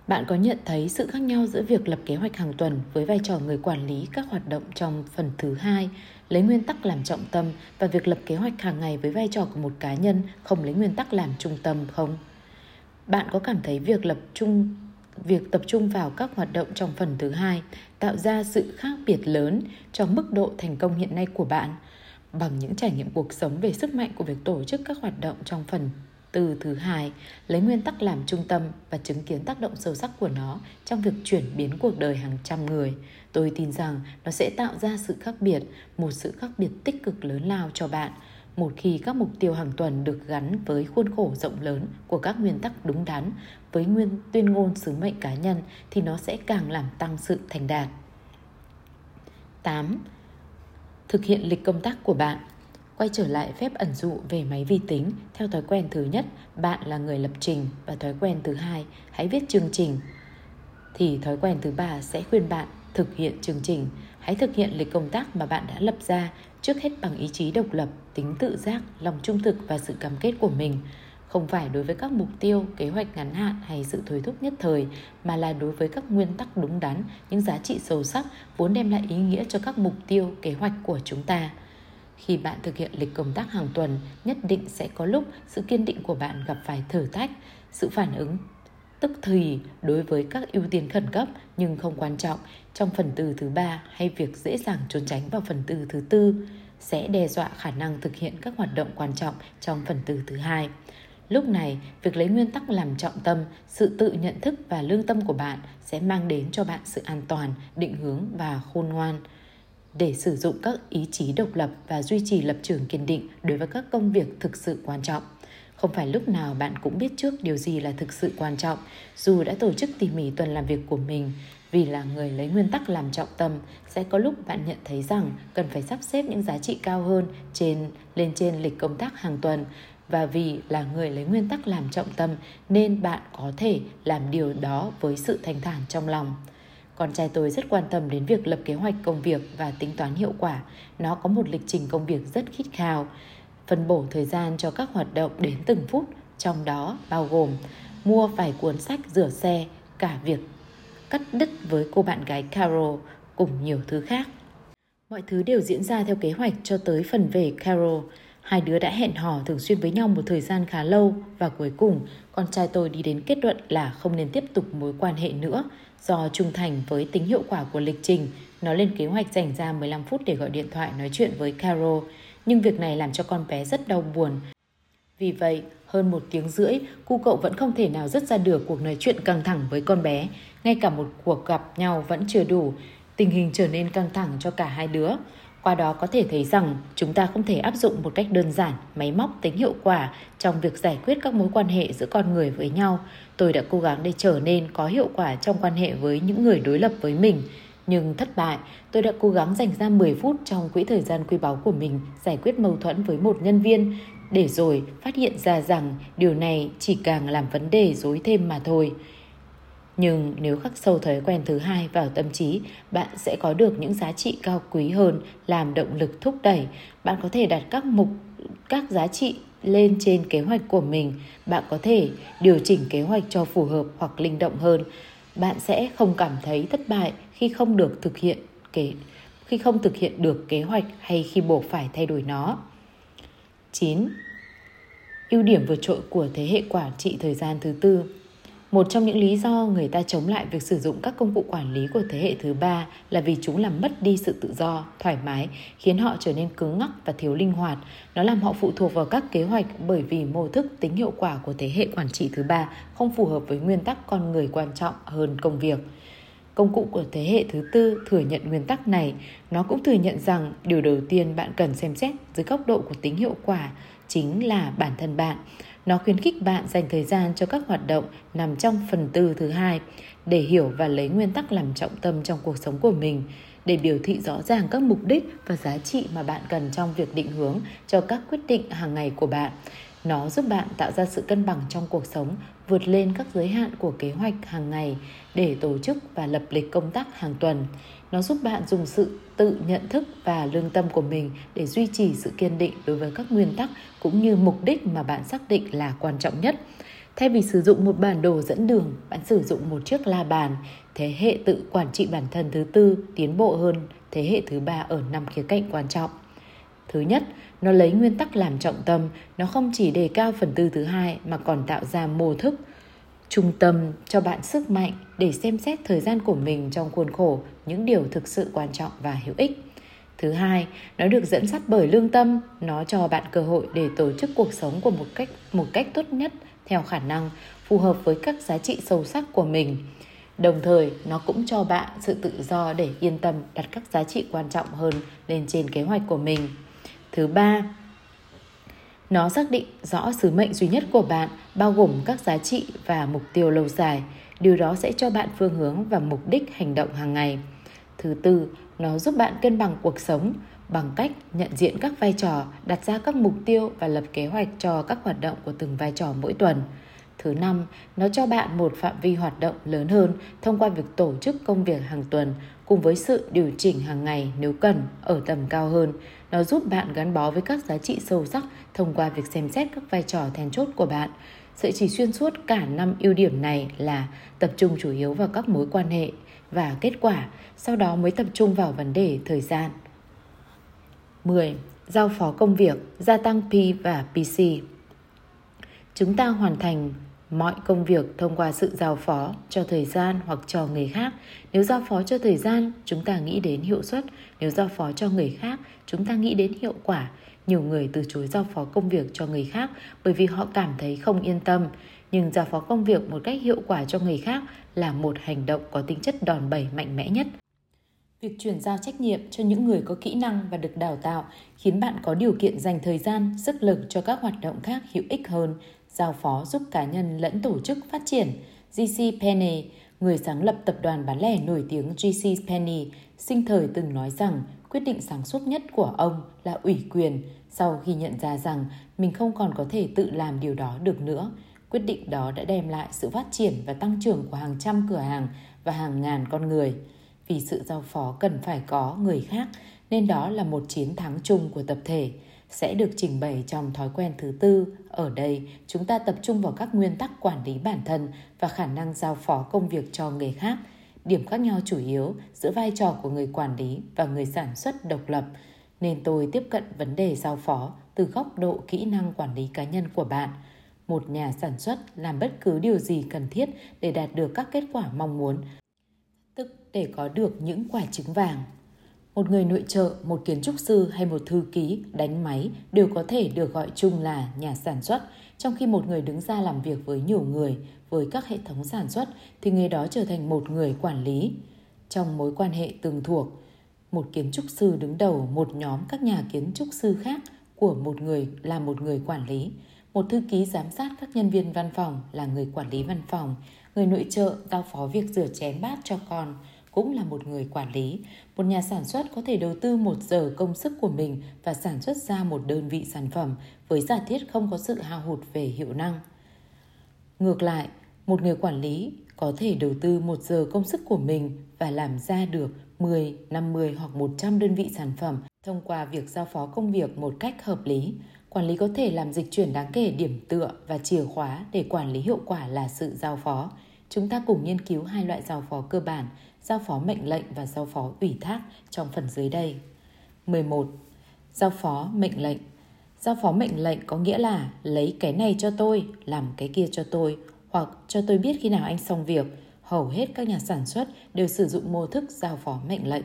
Bạn có nhận thấy sự khác nhau giữa việc lập kế hoạch hàng tuần với vai trò người quản lý các hoạt động trong phần thứ hai, lấy nguyên tắc làm trọng tâm và việc lập kế hoạch hàng ngày với vai trò của một cá nhân không lấy nguyên tắc làm trung tâm không? Bạn có cảm thấy việc lập trung việc tập trung vào các hoạt động trong phần thứ hai tạo ra sự khác biệt lớn trong mức độ thành công hiện nay của bạn. Bằng những trải nghiệm cuộc sống về sức mạnh của việc tổ chức các hoạt động trong phần từ thứ hai, lấy nguyên tắc làm trung tâm và chứng kiến tác động sâu sắc của nó trong việc chuyển biến cuộc đời hàng trăm người, tôi tin rằng nó sẽ tạo ra sự khác biệt, một sự khác biệt tích cực lớn lao cho bạn một khi các mục tiêu hàng tuần được gắn với khuôn khổ rộng lớn của các nguyên tắc đúng đắn với nguyên tuyên ngôn sứ mệnh cá nhân thì nó sẽ càng làm tăng sự thành đạt. 8. Thực hiện lịch công tác của bạn. Quay trở lại phép ẩn dụ về máy vi tính theo thói quen thứ nhất, bạn là người lập trình và thói quen thứ hai, hãy viết chương trình. Thì thói quen thứ ba sẽ khuyên bạn thực hiện chương trình, hãy thực hiện lịch công tác mà bạn đã lập ra trước hết bằng ý chí độc lập, tính tự giác, lòng trung thực và sự cam kết của mình không phải đối với các mục tiêu, kế hoạch ngắn hạn hay sự thôi thúc nhất thời, mà là đối với các nguyên tắc đúng đắn, những giá trị sâu sắc vốn đem lại ý nghĩa cho các mục tiêu, kế hoạch của chúng ta. Khi bạn thực hiện lịch công tác hàng tuần, nhất định sẽ có lúc sự kiên định của bạn gặp phải thử thách, sự phản ứng tức thì đối với các ưu tiên khẩn cấp nhưng không quan trọng trong phần từ thứ ba hay việc dễ dàng trốn tránh vào phần từ thứ tư sẽ đe dọa khả năng thực hiện các hoạt động quan trọng trong phần từ thứ hai. Lúc này, việc lấy nguyên tắc làm trọng tâm, sự tự nhận thức và lương tâm của bạn sẽ mang đến cho bạn sự an toàn, định hướng và khôn ngoan để sử dụng các ý chí độc lập và duy trì lập trường kiên định đối với các công việc thực sự quan trọng. Không phải lúc nào bạn cũng biết trước điều gì là thực sự quan trọng, dù đã tổ chức tỉ mỉ tuần làm việc của mình, vì là người lấy nguyên tắc làm trọng tâm, sẽ có lúc bạn nhận thấy rằng cần phải sắp xếp những giá trị cao hơn trên lên trên lịch công tác hàng tuần. Và vì là người lấy nguyên tắc làm trọng tâm nên bạn có thể làm điều đó với sự thanh thản trong lòng. Con trai tôi rất quan tâm đến việc lập kế hoạch công việc và tính toán hiệu quả. Nó có một lịch trình công việc rất khít khao, phân bổ thời gian cho các hoạt động đến từng phút, trong đó bao gồm mua vài cuốn sách rửa xe, cả việc cắt đứt với cô bạn gái Carol cùng nhiều thứ khác. Mọi thứ đều diễn ra theo kế hoạch cho tới phần về Carol. Hai đứa đã hẹn hò thường xuyên với nhau một thời gian khá lâu và cuối cùng con trai tôi đi đến kết luận là không nên tiếp tục mối quan hệ nữa do trung thành với tính hiệu quả của lịch trình. Nó lên kế hoạch dành ra 15 phút để gọi điện thoại nói chuyện với Carol, nhưng việc này làm cho con bé rất đau buồn. Vì vậy, hơn một tiếng rưỡi, cu cậu vẫn không thể nào dứt ra được cuộc nói chuyện căng thẳng với con bé. Ngay cả một cuộc gặp nhau vẫn chưa đủ, tình hình trở nên căng thẳng cho cả hai đứa. Qua đó có thể thấy rằng chúng ta không thể áp dụng một cách đơn giản, máy móc tính hiệu quả trong việc giải quyết các mối quan hệ giữa con người với nhau. Tôi đã cố gắng để trở nên có hiệu quả trong quan hệ với những người đối lập với mình. Nhưng thất bại, tôi đã cố gắng dành ra 10 phút trong quỹ thời gian quý báu của mình giải quyết mâu thuẫn với một nhân viên, để rồi phát hiện ra rằng điều này chỉ càng làm vấn đề dối thêm mà thôi. Nhưng nếu khắc sâu thói quen thứ hai vào tâm trí, bạn sẽ có được những giá trị cao quý hơn làm động lực thúc đẩy. Bạn có thể đặt các mục các giá trị lên trên kế hoạch của mình. Bạn có thể điều chỉnh kế hoạch cho phù hợp hoặc linh động hơn. Bạn sẽ không cảm thấy thất bại khi không được thực hiện kế khi không thực hiện được kế hoạch hay khi buộc phải thay đổi nó. 9. Ưu điểm vượt trội của thế hệ quản trị thời gian thứ tư một trong những lý do người ta chống lại việc sử dụng các công cụ quản lý của thế hệ thứ ba là vì chúng làm mất đi sự tự do, thoải mái, khiến họ trở nên cứng ngắc và thiếu linh hoạt. Nó làm họ phụ thuộc vào các kế hoạch bởi vì mô thức tính hiệu quả của thế hệ quản trị thứ ba không phù hợp với nguyên tắc con người quan trọng hơn công việc. Công cụ của thế hệ thứ tư thừa nhận nguyên tắc này, nó cũng thừa nhận rằng điều đầu tiên bạn cần xem xét dưới góc độ của tính hiệu quả chính là bản thân bạn nó khuyến khích bạn dành thời gian cho các hoạt động nằm trong phần tư thứ hai để hiểu và lấy nguyên tắc làm trọng tâm trong cuộc sống của mình để biểu thị rõ ràng các mục đích và giá trị mà bạn cần trong việc định hướng cho các quyết định hàng ngày của bạn. Nó giúp bạn tạo ra sự cân bằng trong cuộc sống, vượt lên các giới hạn của kế hoạch hàng ngày để tổ chức và lập lịch công tác hàng tuần. Nó giúp bạn dùng sự tự nhận thức và lương tâm của mình để duy trì sự kiên định đối với các nguyên tắc cũng như mục đích mà bạn xác định là quan trọng nhất. Thay vì sử dụng một bản đồ dẫn đường, bạn sử dụng một chiếc la bàn. Thế hệ tự quản trị bản thân thứ tư tiến bộ hơn thế hệ thứ ba ở năm khía cạnh quan trọng. Thứ nhất, nó lấy nguyên tắc làm trọng tâm, nó không chỉ đề cao phần tư thứ hai mà còn tạo ra mô thức, trung tâm cho bạn sức mạnh để xem xét thời gian của mình trong khuôn khổ những điều thực sự quan trọng và hữu ích. Thứ hai, nó được dẫn dắt bởi lương tâm, nó cho bạn cơ hội để tổ chức cuộc sống của một cách một cách tốt nhất theo khả năng phù hợp với các giá trị sâu sắc của mình. Đồng thời, nó cũng cho bạn sự tự do để yên tâm đặt các giá trị quan trọng hơn lên trên kế hoạch của mình. Thứ ba, nó xác định rõ sứ mệnh duy nhất của bạn, bao gồm các giá trị và mục tiêu lâu dài. Điều đó sẽ cho bạn phương hướng và mục đích hành động hàng ngày. Thứ tư, nó giúp bạn cân bằng cuộc sống bằng cách nhận diện các vai trò, đặt ra các mục tiêu và lập kế hoạch cho các hoạt động của từng vai trò mỗi tuần. Thứ năm, nó cho bạn một phạm vi hoạt động lớn hơn thông qua việc tổ chức công việc hàng tuần cùng với sự điều chỉnh hàng ngày nếu cần ở tầm cao hơn. Nó giúp bạn gắn bó với các giá trị sâu sắc thông qua việc xem xét các vai trò then chốt của bạn. Sợi chỉ xuyên suốt cả năm ưu điểm này là tập trung chủ yếu vào các mối quan hệ và kết quả, sau đó mới tập trung vào vấn đề thời gian. 10. Giao phó công việc, gia tăng P và PC. Chúng ta hoàn thành mọi công việc thông qua sự giao phó cho thời gian hoặc cho người khác. Nếu giao phó cho thời gian, chúng ta nghĩ đến hiệu suất. Nếu giao phó cho người khác, chúng ta nghĩ đến hiệu quả. Nhiều người từ chối giao phó công việc cho người khác bởi vì họ cảm thấy không yên tâm. Nhưng giao phó công việc một cách hiệu quả cho người khác là một hành động có tính chất đòn bẩy mạnh mẽ nhất. Việc chuyển giao trách nhiệm cho những người có kỹ năng và được đào tạo khiến bạn có điều kiện dành thời gian, sức lực cho các hoạt động khác hữu ích hơn, giao phó giúp cá nhân lẫn tổ chức phát triển. GC Penny, người sáng lập tập đoàn bán lẻ nổi tiếng GC Penny, sinh thời từng nói rằng quyết định sáng suốt nhất của ông là ủy quyền sau khi nhận ra rằng mình không còn có thể tự làm điều đó được nữa. Quyết định đó đã đem lại sự phát triển và tăng trưởng của hàng trăm cửa hàng và hàng ngàn con người. Vì sự giao phó cần phải có người khác nên đó là một chiến thắng chung của tập thể sẽ được trình bày trong thói quen thứ tư. Ở đây, chúng ta tập trung vào các nguyên tắc quản lý bản thân và khả năng giao phó công việc cho người khác. Điểm khác nhau chủ yếu giữa vai trò của người quản lý và người sản xuất độc lập, nên tôi tiếp cận vấn đề giao phó từ góc độ kỹ năng quản lý cá nhân của bạn. Một nhà sản xuất làm bất cứ điều gì cần thiết để đạt được các kết quả mong muốn, tức để có được những quả trứng vàng một người nội trợ, một kiến trúc sư hay một thư ký, đánh máy đều có thể được gọi chung là nhà sản xuất, trong khi một người đứng ra làm việc với nhiều người, với các hệ thống sản xuất thì người đó trở thành một người quản lý. Trong mối quan hệ tương thuộc, một kiến trúc sư đứng đầu một nhóm các nhà kiến trúc sư khác của một người là một người quản lý. Một thư ký giám sát các nhân viên văn phòng là người quản lý văn phòng, người nội trợ giao phó việc rửa chén bát cho con, cũng là một người quản lý. Một nhà sản xuất có thể đầu tư một giờ công sức của mình và sản xuất ra một đơn vị sản phẩm với giả thiết không có sự hao hụt về hiệu năng. Ngược lại, một người quản lý có thể đầu tư một giờ công sức của mình và làm ra được 10, 50 hoặc 100 đơn vị sản phẩm thông qua việc giao phó công việc một cách hợp lý. Quản lý có thể làm dịch chuyển đáng kể điểm tựa và chìa khóa để quản lý hiệu quả là sự giao phó. Chúng ta cùng nghiên cứu hai loại giao phó cơ bản giao phó mệnh lệnh và giao phó ủy thác trong phần dưới đây. 11. Giao phó mệnh lệnh Giao phó mệnh lệnh có nghĩa là lấy cái này cho tôi, làm cái kia cho tôi, hoặc cho tôi biết khi nào anh xong việc. Hầu hết các nhà sản xuất đều sử dụng mô thức giao phó mệnh lệnh.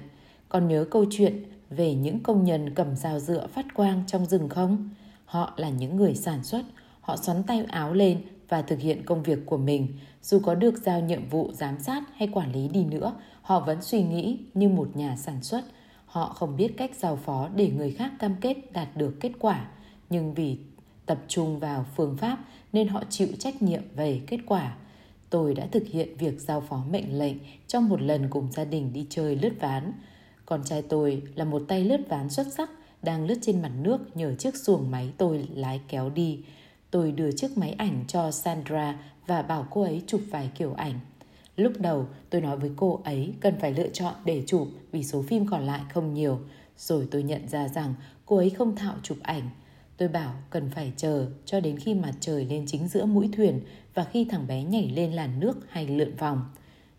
Còn nhớ câu chuyện về những công nhân cầm dao dựa phát quang trong rừng không? Họ là những người sản xuất, họ xoắn tay áo lên và thực hiện công việc của mình. Dù có được giao nhiệm vụ giám sát hay quản lý đi nữa, họ vẫn suy nghĩ như một nhà sản xuất. Họ không biết cách giao phó để người khác cam kết đạt được kết quả, nhưng vì tập trung vào phương pháp nên họ chịu trách nhiệm về kết quả. Tôi đã thực hiện việc giao phó mệnh lệnh trong một lần cùng gia đình đi chơi lướt ván. Con trai tôi là một tay lướt ván xuất sắc, đang lướt trên mặt nước nhờ chiếc xuồng máy tôi lái kéo đi. Tôi đưa chiếc máy ảnh cho Sandra và bảo cô ấy chụp vài kiểu ảnh. Lúc đầu tôi nói với cô ấy cần phải lựa chọn để chụp vì số phim còn lại không nhiều. Rồi tôi nhận ra rằng cô ấy không thạo chụp ảnh. Tôi bảo cần phải chờ cho đến khi mặt trời lên chính giữa mũi thuyền và khi thằng bé nhảy lên làn nước hay lượn vòng.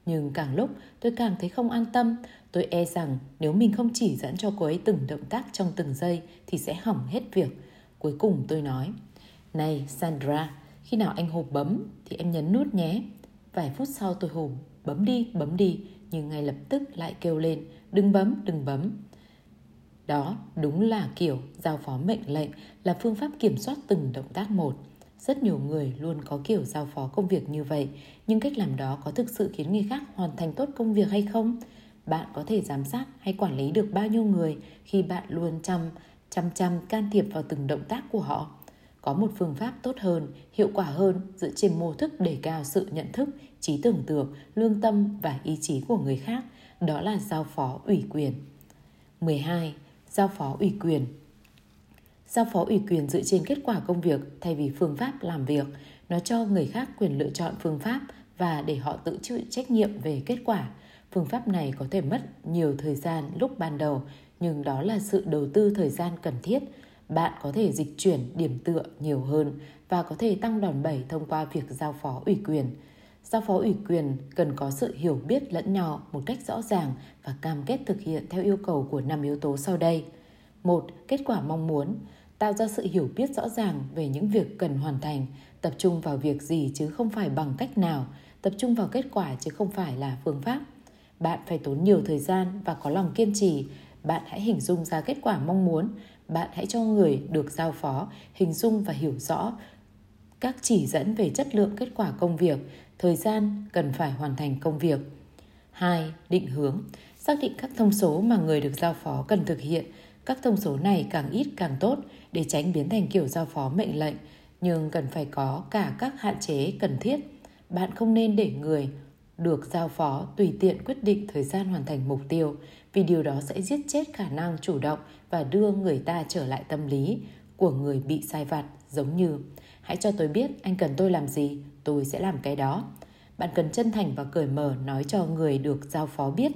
Nhưng càng lúc tôi càng thấy không an tâm. Tôi e rằng nếu mình không chỉ dẫn cho cô ấy từng động tác trong từng giây thì sẽ hỏng hết việc. Cuối cùng tôi nói, Này Sandra, khi nào anh hộp bấm thì em nhấn nút nhé. Vài phút sau tôi hùng bấm đi, bấm đi, nhưng ngay lập tức lại kêu lên, đừng bấm, đừng bấm. Đó đúng là kiểu giao phó mệnh lệnh là phương pháp kiểm soát từng động tác một. Rất nhiều người luôn có kiểu giao phó công việc như vậy, nhưng cách làm đó có thực sự khiến người khác hoàn thành tốt công việc hay không? Bạn có thể giám sát hay quản lý được bao nhiêu người khi bạn luôn chăm chăm chăm can thiệp vào từng động tác của họ? Có một phương pháp tốt hơn, hiệu quả hơn dựa trên mô thức đề cao sự nhận thức, trí tưởng tượng, lương tâm và ý chí của người khác, đó là giao phó ủy quyền. 12. Giao phó ủy quyền Giao phó ủy quyền dựa trên kết quả công việc thay vì phương pháp làm việc. Nó cho người khác quyền lựa chọn phương pháp và để họ tự chịu trách nhiệm về kết quả. Phương pháp này có thể mất nhiều thời gian lúc ban đầu, nhưng đó là sự đầu tư thời gian cần thiết bạn có thể dịch chuyển điểm tựa nhiều hơn và có thể tăng đòn bẩy thông qua việc giao phó ủy quyền. Giao phó ủy quyền cần có sự hiểu biết lẫn nhau một cách rõ ràng và cam kết thực hiện theo yêu cầu của năm yếu tố sau đây. một Kết quả mong muốn tạo ra sự hiểu biết rõ ràng về những việc cần hoàn thành, tập trung vào việc gì chứ không phải bằng cách nào, tập trung vào kết quả chứ không phải là phương pháp. Bạn phải tốn nhiều thời gian và có lòng kiên trì, bạn hãy hình dung ra kết quả mong muốn bạn hãy cho người được giao phó hình dung và hiểu rõ các chỉ dẫn về chất lượng kết quả công việc, thời gian cần phải hoàn thành công việc. 2. Định hướng. Xác định các thông số mà người được giao phó cần thực hiện. Các thông số này càng ít càng tốt để tránh biến thành kiểu giao phó mệnh lệnh, nhưng cần phải có cả các hạn chế cần thiết. Bạn không nên để người được giao phó tùy tiện quyết định thời gian hoàn thành mục tiêu vì điều đó sẽ giết chết khả năng chủ động và đưa người ta trở lại tâm lý của người bị sai vặt giống như Hãy cho tôi biết anh cần tôi làm gì, tôi sẽ làm cái đó. Bạn cần chân thành và cởi mở nói cho người được giao phó biết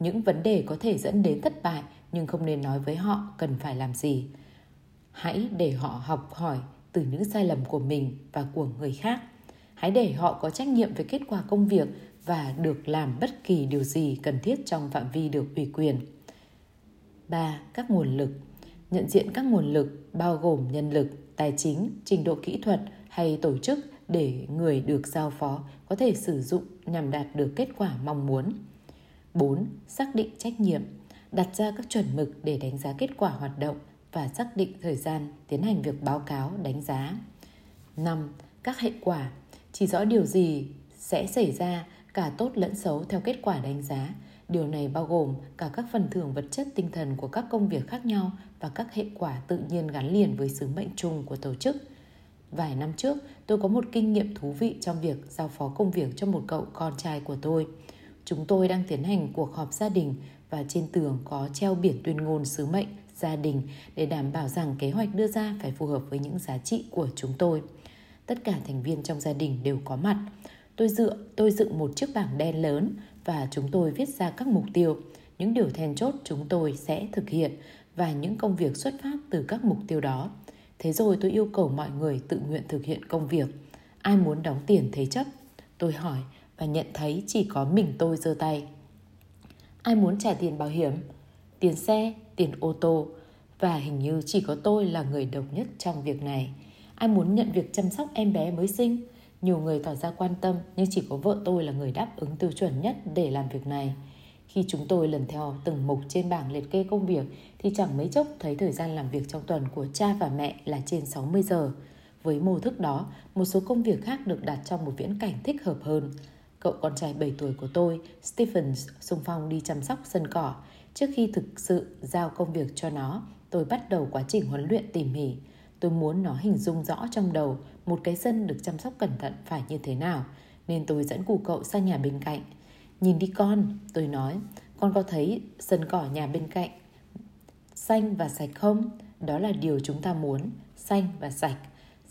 những vấn đề có thể dẫn đến thất bại nhưng không nên nói với họ cần phải làm gì. Hãy để họ học hỏi từ những sai lầm của mình và của người khác. Hãy để họ có trách nhiệm về kết quả công việc và được làm bất kỳ điều gì cần thiết trong phạm vi được ủy quyền. 3. Các nguồn lực Nhận diện các nguồn lực bao gồm nhân lực, tài chính, trình độ kỹ thuật hay tổ chức để người được giao phó có thể sử dụng nhằm đạt được kết quả mong muốn. 4. Xác định trách nhiệm, đặt ra các chuẩn mực để đánh giá kết quả hoạt động và xác định thời gian tiến hành việc báo cáo, đánh giá. 5. Các hệ quả, chỉ rõ điều gì sẽ xảy ra cả tốt lẫn xấu theo kết quả đánh giá. Điều này bao gồm cả các phần thưởng vật chất tinh thần của các công việc khác nhau và các hệ quả tự nhiên gắn liền với sứ mệnh chung của tổ chức. Vài năm trước, tôi có một kinh nghiệm thú vị trong việc giao phó công việc cho một cậu con trai của tôi. Chúng tôi đang tiến hành cuộc họp gia đình và trên tường có treo biển tuyên ngôn sứ mệnh gia đình để đảm bảo rằng kế hoạch đưa ra phải phù hợp với những giá trị của chúng tôi. Tất cả thành viên trong gia đình đều có mặt. Tôi dựa, tôi dựng một chiếc bảng đen lớn và chúng tôi viết ra các mục tiêu, những điều then chốt chúng tôi sẽ thực hiện và những công việc xuất phát từ các mục tiêu đó. Thế rồi tôi yêu cầu mọi người tự nguyện thực hiện công việc. Ai muốn đóng tiền thế chấp? Tôi hỏi và nhận thấy chỉ có mình tôi giơ tay. Ai muốn trả tiền bảo hiểm? Tiền xe, tiền ô tô và hình như chỉ có tôi là người độc nhất trong việc này. Ai muốn nhận việc chăm sóc em bé mới sinh? Nhiều người tỏ ra quan tâm nhưng chỉ có vợ tôi là người đáp ứng tiêu chuẩn nhất để làm việc này. Khi chúng tôi lần theo từng mục trên bảng liệt kê công việc thì chẳng mấy chốc thấy thời gian làm việc trong tuần của cha và mẹ là trên 60 giờ. Với mô thức đó, một số công việc khác được đặt trong một viễn cảnh thích hợp hơn. Cậu con trai 7 tuổi của tôi, Stephen, xung phong đi chăm sóc sân cỏ. Trước khi thực sự giao công việc cho nó, tôi bắt đầu quá trình huấn luyện tỉ mỉ. Tôi muốn nó hình dung rõ trong đầu một cái sân được chăm sóc cẩn thận phải như thế nào, nên tôi dẫn cụ cậu sang nhà bên cạnh. Nhìn đi con, tôi nói, con có thấy sân cỏ nhà bên cạnh xanh và sạch không? Đó là điều chúng ta muốn, xanh và sạch.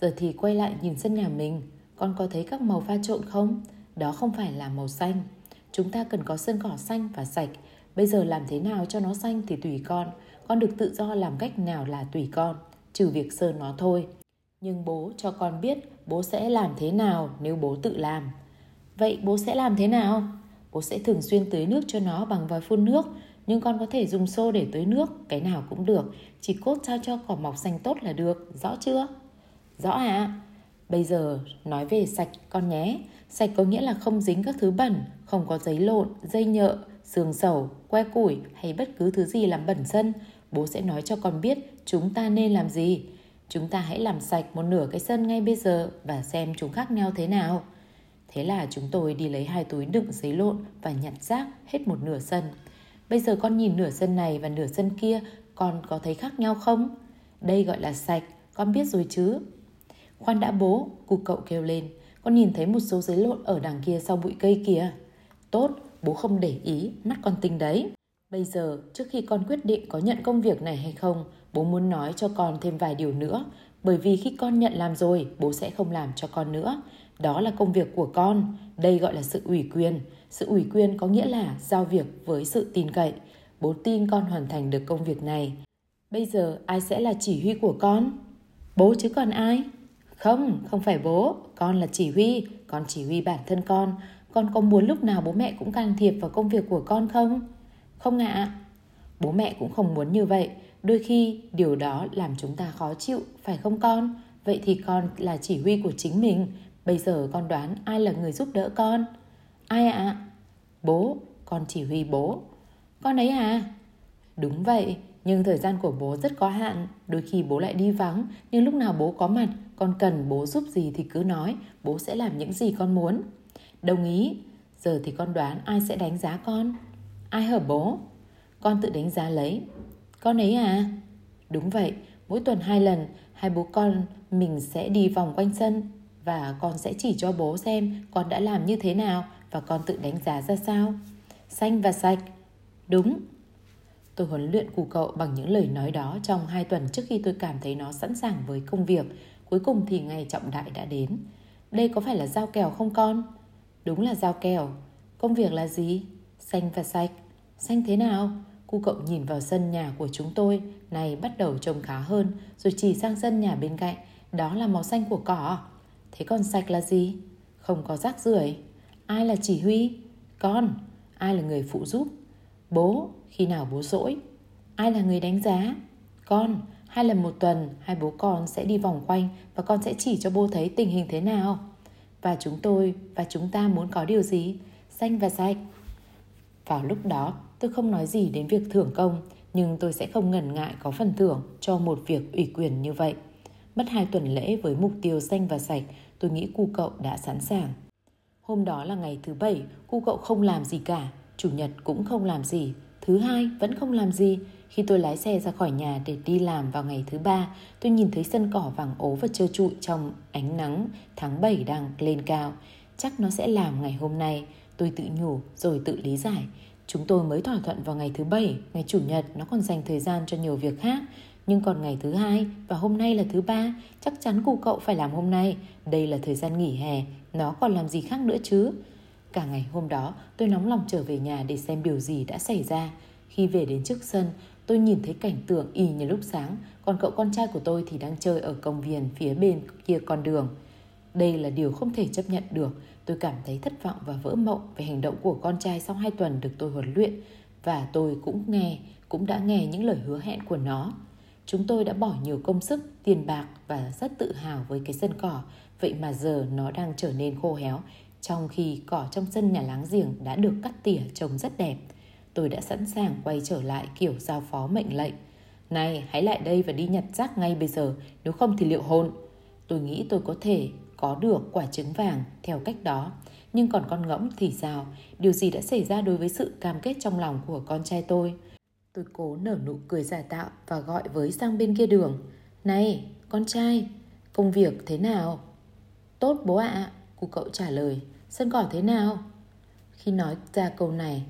Giờ thì quay lại nhìn sân nhà mình, con có thấy các màu pha trộn không? Đó không phải là màu xanh. Chúng ta cần có sân cỏ xanh và sạch. Bây giờ làm thế nào cho nó xanh thì tùy con. Con được tự do làm cách nào là tùy con, trừ việc sơn nó thôi. Nhưng bố cho con biết bố sẽ làm thế nào nếu bố tự làm. Vậy bố sẽ làm thế nào? Bố sẽ thường xuyên tưới nước cho nó bằng vòi phun nước, nhưng con có thể dùng xô để tưới nước, cái nào cũng được, chỉ cốt sao cho cỏ mọc xanh tốt là được, rõ chưa? Rõ ạ. À? Bây giờ nói về sạch con nhé. Sạch có nghĩa là không dính các thứ bẩn, không có giấy lộn, dây nhợ, xương sầu, que củi hay bất cứ thứ gì làm bẩn sân. Bố sẽ nói cho con biết chúng ta nên làm gì. Chúng ta hãy làm sạch một nửa cái sân ngay bây giờ và xem chúng khác nhau thế nào. Thế là chúng tôi đi lấy hai túi đựng giấy lộn và nhặt rác hết một nửa sân. Bây giờ con nhìn nửa sân này và nửa sân kia, con có thấy khác nhau không? Đây gọi là sạch, con biết rồi chứ? Khoan đã bố, cụ cậu kêu lên. Con nhìn thấy một số giấy lộn ở đằng kia sau bụi cây kìa. Tốt, bố không để ý, mắt con tinh đấy. Bây giờ, trước khi con quyết định có nhận công việc này hay không, bố muốn nói cho con thêm vài điều nữa. Bởi vì khi con nhận làm rồi, bố sẽ không làm cho con nữa. Đó là công việc của con. Đây gọi là sự ủy quyền. Sự ủy quyền có nghĩa là giao việc với sự tin cậy. Bố tin con hoàn thành được công việc này. Bây giờ ai sẽ là chỉ huy của con? Bố chứ còn ai? Không, không phải bố, con là chỉ huy, con chỉ huy bản thân con. Con có muốn lúc nào bố mẹ cũng can thiệp vào công việc của con không? Không ạ. À. Bố mẹ cũng không muốn như vậy. Đôi khi điều đó làm chúng ta khó chịu, phải không con? Vậy thì con là chỉ huy của chính mình. Bây giờ con đoán ai là người giúp đỡ con? Ai ạ? À? Bố, con chỉ huy bố. Con ấy à? Đúng vậy, nhưng thời gian của bố rất có hạn. Đôi khi bố lại đi vắng, nhưng lúc nào bố có mặt, con cần bố giúp gì thì cứ nói, bố sẽ làm những gì con muốn. Đồng ý, giờ thì con đoán ai sẽ đánh giá con? Ai hở bố? Con tự đánh giá lấy. Con ấy à? Đúng vậy, mỗi tuần hai lần, hai bố con mình sẽ đi vòng quanh sân và con sẽ chỉ cho bố xem con đã làm như thế nào và con tự đánh giá ra sao. Xanh và sạch. Đúng. Tôi huấn luyện cụ cậu bằng những lời nói đó trong hai tuần trước khi tôi cảm thấy nó sẵn sàng với công việc. cuối cùng thì ngày trọng đại đã đến. Đây có phải là giao kèo không con? Đúng là giao kèo. Công việc là gì? Xanh và sạch. Xanh thế nào? Cu cậu nhìn vào sân nhà của chúng tôi, này bắt đầu trông khá hơn, rồi chỉ sang sân nhà bên cạnh, đó là màu xanh của cỏ. Thế còn sạch là gì? Không có rác rưởi. Ai là chỉ huy? Con. Ai là người phụ giúp? Bố. Khi nào bố rỗi? Ai là người đánh giá? Con. Hai lần một tuần, hai bố con sẽ đi vòng quanh và con sẽ chỉ cho bố thấy tình hình thế nào. Và chúng tôi và chúng ta muốn có điều gì? Xanh và sạch. Vào lúc đó, tôi không nói gì đến việc thưởng công, nhưng tôi sẽ không ngần ngại có phần thưởng cho một việc ủy quyền như vậy. Mất hai tuần lễ với mục tiêu xanh và sạch, tôi nghĩ cu cậu đã sẵn sàng. Hôm đó là ngày thứ bảy, cu cậu không làm gì cả, chủ nhật cũng không làm gì, thứ hai vẫn không làm gì. Khi tôi lái xe ra khỏi nhà để đi làm vào ngày thứ ba, tôi nhìn thấy sân cỏ vàng ố và trơ trụi trong ánh nắng tháng 7 đang lên cao. Chắc nó sẽ làm ngày hôm nay. Tôi tự nhủ rồi tự lý giải. Chúng tôi mới thỏa thuận vào ngày thứ bảy, ngày chủ nhật nó còn dành thời gian cho nhiều việc khác. Nhưng còn ngày thứ hai và hôm nay là thứ ba, chắc chắn cụ cậu phải làm hôm nay. Đây là thời gian nghỉ hè, nó còn làm gì khác nữa chứ? Cả ngày hôm đó, tôi nóng lòng trở về nhà để xem điều gì đã xảy ra. Khi về đến trước sân, tôi nhìn thấy cảnh tượng y như lúc sáng, còn cậu con trai của tôi thì đang chơi ở công viên phía bên kia con đường. Đây là điều không thể chấp nhận được. Tôi cảm thấy thất vọng và vỡ mộng về hành động của con trai sau hai tuần được tôi huấn luyện. Và tôi cũng nghe, cũng đã nghe những lời hứa hẹn của nó. Chúng tôi đã bỏ nhiều công sức, tiền bạc và rất tự hào với cái sân cỏ. Vậy mà giờ nó đang trở nên khô héo, trong khi cỏ trong sân nhà láng giềng đã được cắt tỉa trông rất đẹp. Tôi đã sẵn sàng quay trở lại kiểu giao phó mệnh lệnh. Này, hãy lại đây và đi nhặt rác ngay bây giờ, nếu không thì liệu hồn. Tôi nghĩ tôi có thể có được quả trứng vàng theo cách đó. Nhưng còn con ngỗng thì sao? Điều gì đã xảy ra đối với sự cam kết trong lòng của con trai tôi? Tôi cố nở nụ cười giả tạo và gọi với sang bên kia đường. Này, con trai, công việc thế nào? Tốt bố ạ, à, cụ cậu trả lời. Sân cỏ thế nào? Khi nói ra câu này,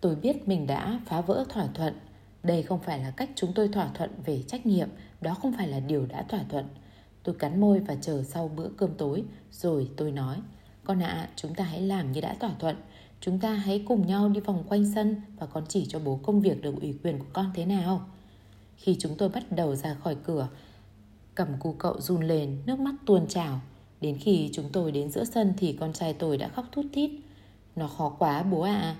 tôi biết mình đã phá vỡ thỏa thuận. Đây không phải là cách chúng tôi thỏa thuận về trách nhiệm, đó không phải là điều đã thỏa thuận. Tôi cắn môi và chờ sau bữa cơm tối, rồi tôi nói, con ạ, à, chúng ta hãy làm như đã thỏa thuận. Chúng ta hãy cùng nhau đi vòng quanh sân và con chỉ cho bố công việc được ủy quyền của con thế nào. Khi chúng tôi bắt đầu ra khỏi cửa, cầm cu cậu run lên, nước mắt tuôn trào. Đến khi chúng tôi đến giữa sân thì con trai tôi đã khóc thút thít. Nó khó quá bố ạ. À.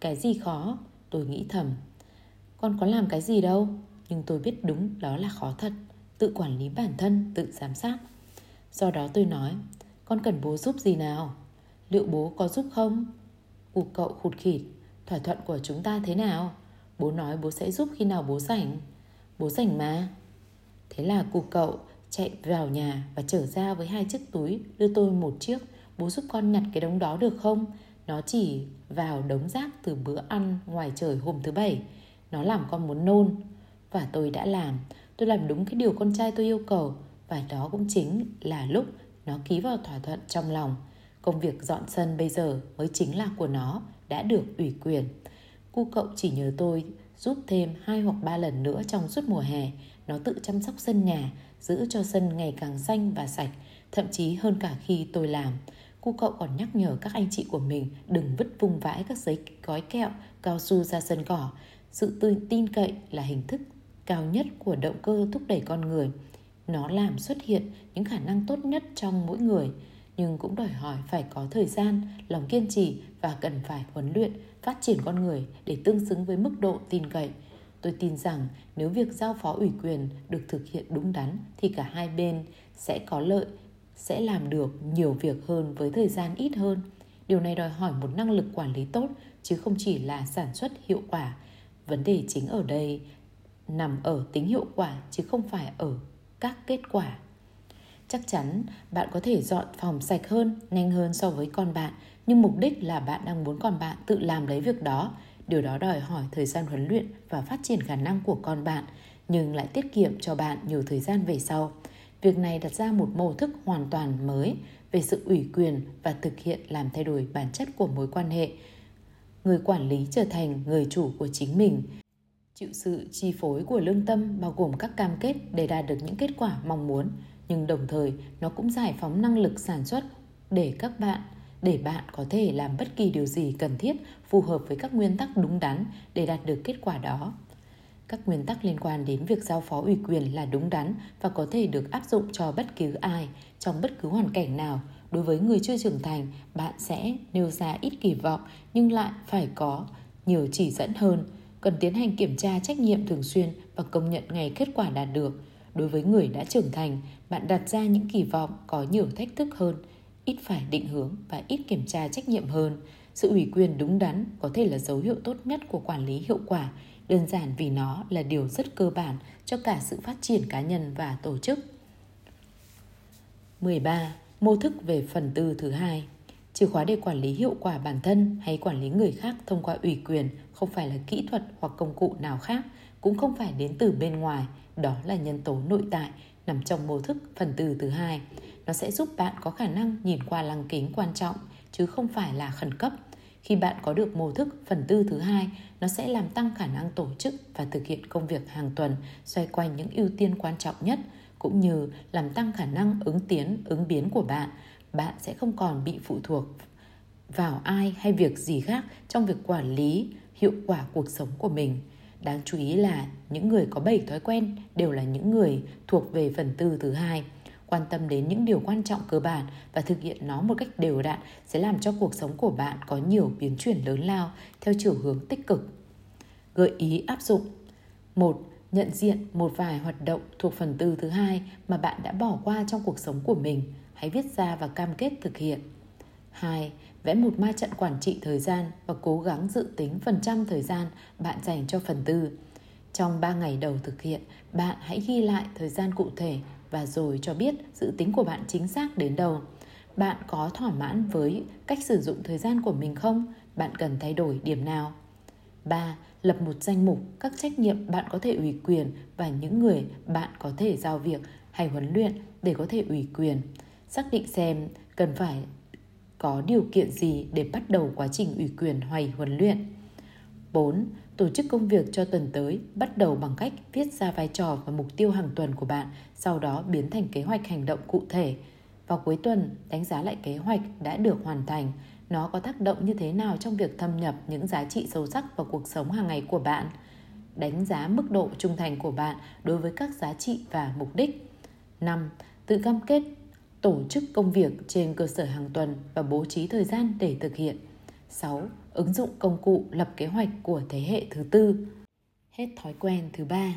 Cái gì khó? Tôi nghĩ thầm. Con có làm cái gì đâu, nhưng tôi biết đúng đó là khó thật. Tự quản lý bản thân, tự giám sát. Do đó tôi nói, con cần bố giúp gì nào? Liệu bố có giúp không? cụ cậu khụt khịt Thỏa thuận của chúng ta thế nào? Bố nói bố sẽ giúp khi nào bố rảnh. Bố rảnh mà. Thế là cụ cậu chạy vào nhà Và trở ra với hai chiếc túi Đưa tôi một chiếc. Bố giúp con nhặt cái đống đó được không? Nó chỉ vào đống rác từ bữa ăn Ngoài trời hôm thứ bảy. Nó làm con muốn nôn. Và tôi đã làm. Tôi làm đúng cái điều con trai tôi yêu cầu Và đó cũng chính là lúc Nó ký vào thỏa thuận trong lòng Công việc dọn sân bây giờ mới chính là của nó, đã được ủy quyền. Cu cậu chỉ nhờ tôi giúp thêm hai hoặc ba lần nữa trong suốt mùa hè. Nó tự chăm sóc sân nhà, giữ cho sân ngày càng xanh và sạch, thậm chí hơn cả khi tôi làm. Cu cậu còn nhắc nhở các anh chị của mình đừng vứt vung vãi các giấy gói kẹo, cao su ra sân cỏ. Sự tự tin cậy là hình thức cao nhất của động cơ thúc đẩy con người. Nó làm xuất hiện những khả năng tốt nhất trong mỗi người nhưng cũng đòi hỏi phải có thời gian, lòng kiên trì và cần phải huấn luyện, phát triển con người để tương xứng với mức độ tin cậy. Tôi tin rằng nếu việc giao phó ủy quyền được thực hiện đúng đắn thì cả hai bên sẽ có lợi, sẽ làm được nhiều việc hơn với thời gian ít hơn. Điều này đòi hỏi một năng lực quản lý tốt chứ không chỉ là sản xuất hiệu quả. Vấn đề chính ở đây nằm ở tính hiệu quả chứ không phải ở các kết quả chắc chắn bạn có thể dọn phòng sạch hơn, nhanh hơn so với con bạn, nhưng mục đích là bạn đang muốn con bạn tự làm lấy việc đó. Điều đó đòi hỏi thời gian huấn luyện và phát triển khả năng của con bạn, nhưng lại tiết kiệm cho bạn nhiều thời gian về sau. Việc này đặt ra một mô thức hoàn toàn mới về sự ủy quyền và thực hiện làm thay đổi bản chất của mối quan hệ. Người quản lý trở thành người chủ của chính mình, chịu sự chi phối của lương tâm bao gồm các cam kết để đạt được những kết quả mong muốn nhưng đồng thời nó cũng giải phóng năng lực sản xuất để các bạn để bạn có thể làm bất kỳ điều gì cần thiết phù hợp với các nguyên tắc đúng đắn để đạt được kết quả đó. Các nguyên tắc liên quan đến việc giao phó ủy quyền là đúng đắn và có thể được áp dụng cho bất cứ ai trong bất cứ hoàn cảnh nào. Đối với người chưa trưởng thành, bạn sẽ nêu ra ít kỳ vọng nhưng lại phải có nhiều chỉ dẫn hơn. Cần tiến hành kiểm tra trách nhiệm thường xuyên và công nhận ngày kết quả đạt được. Đối với người đã trưởng thành, bạn đặt ra những kỳ vọng có nhiều thách thức hơn, ít phải định hướng và ít kiểm tra trách nhiệm hơn. Sự ủy quyền đúng đắn có thể là dấu hiệu tốt nhất của quản lý hiệu quả đơn giản vì nó là điều rất cơ bản cho cả sự phát triển cá nhân và tổ chức. 13. Mô thức về phần tư thứ hai Chìa khóa để quản lý hiệu quả bản thân hay quản lý người khác thông qua ủy quyền không phải là kỹ thuật hoặc công cụ nào khác, cũng không phải đến từ bên ngoài, đó là nhân tố nội tại nằm trong mô thức phần từ thứ hai. Nó sẽ giúp bạn có khả năng nhìn qua lăng kính quan trọng chứ không phải là khẩn cấp khi bạn có được mô thức phần tư thứ hai, nó sẽ làm tăng khả năng tổ chức và thực hiện công việc hàng tuần xoay quanh những ưu tiên quan trọng nhất, cũng như làm tăng khả năng ứng tiến, ứng biến của bạn. Bạn sẽ không còn bị phụ thuộc vào ai hay việc gì khác trong việc quản lý hiệu quả cuộc sống của mình. Đáng chú ý là những người có 7 thói quen đều là những người thuộc về phần tư thứ hai – quan tâm đến những điều quan trọng cơ bản và thực hiện nó một cách đều đặn sẽ làm cho cuộc sống của bạn có nhiều biến chuyển lớn lao theo chiều hướng tích cực. Gợi ý áp dụng một, Nhận diện một vài hoạt động thuộc phần tư thứ hai mà bạn đã bỏ qua trong cuộc sống của mình. Hãy viết ra và cam kết thực hiện. 2. Vẽ một ma trận quản trị thời gian và cố gắng dự tính phần trăm thời gian bạn dành cho phần tư. Trong 3 ngày đầu thực hiện, bạn hãy ghi lại thời gian cụ thể và rồi cho biết dự tính của bạn chính xác đến đâu. Bạn có thỏa mãn với cách sử dụng thời gian của mình không? Bạn cần thay đổi điểm nào? 3. Lập một danh mục các trách nhiệm bạn có thể ủy quyền và những người bạn có thể giao việc hay huấn luyện để có thể ủy quyền. Xác định xem cần phải có điều kiện gì để bắt đầu quá trình ủy quyền hoài huấn luyện. 4. Tổ chức công việc cho tuần tới bắt đầu bằng cách viết ra vai trò và mục tiêu hàng tuần của bạn, sau đó biến thành kế hoạch hành động cụ thể. Vào cuối tuần, đánh giá lại kế hoạch đã được hoàn thành, nó có tác động như thế nào trong việc thâm nhập những giá trị sâu sắc vào cuộc sống hàng ngày của bạn. Đánh giá mức độ trung thành của bạn đối với các giá trị và mục đích. 5. Tự cam kết tổ chức công việc trên cơ sở hàng tuần và bố trí thời gian để thực hiện. 6. Ứng dụng công cụ lập kế hoạch của thế hệ thứ tư. Hết thói quen thứ ba.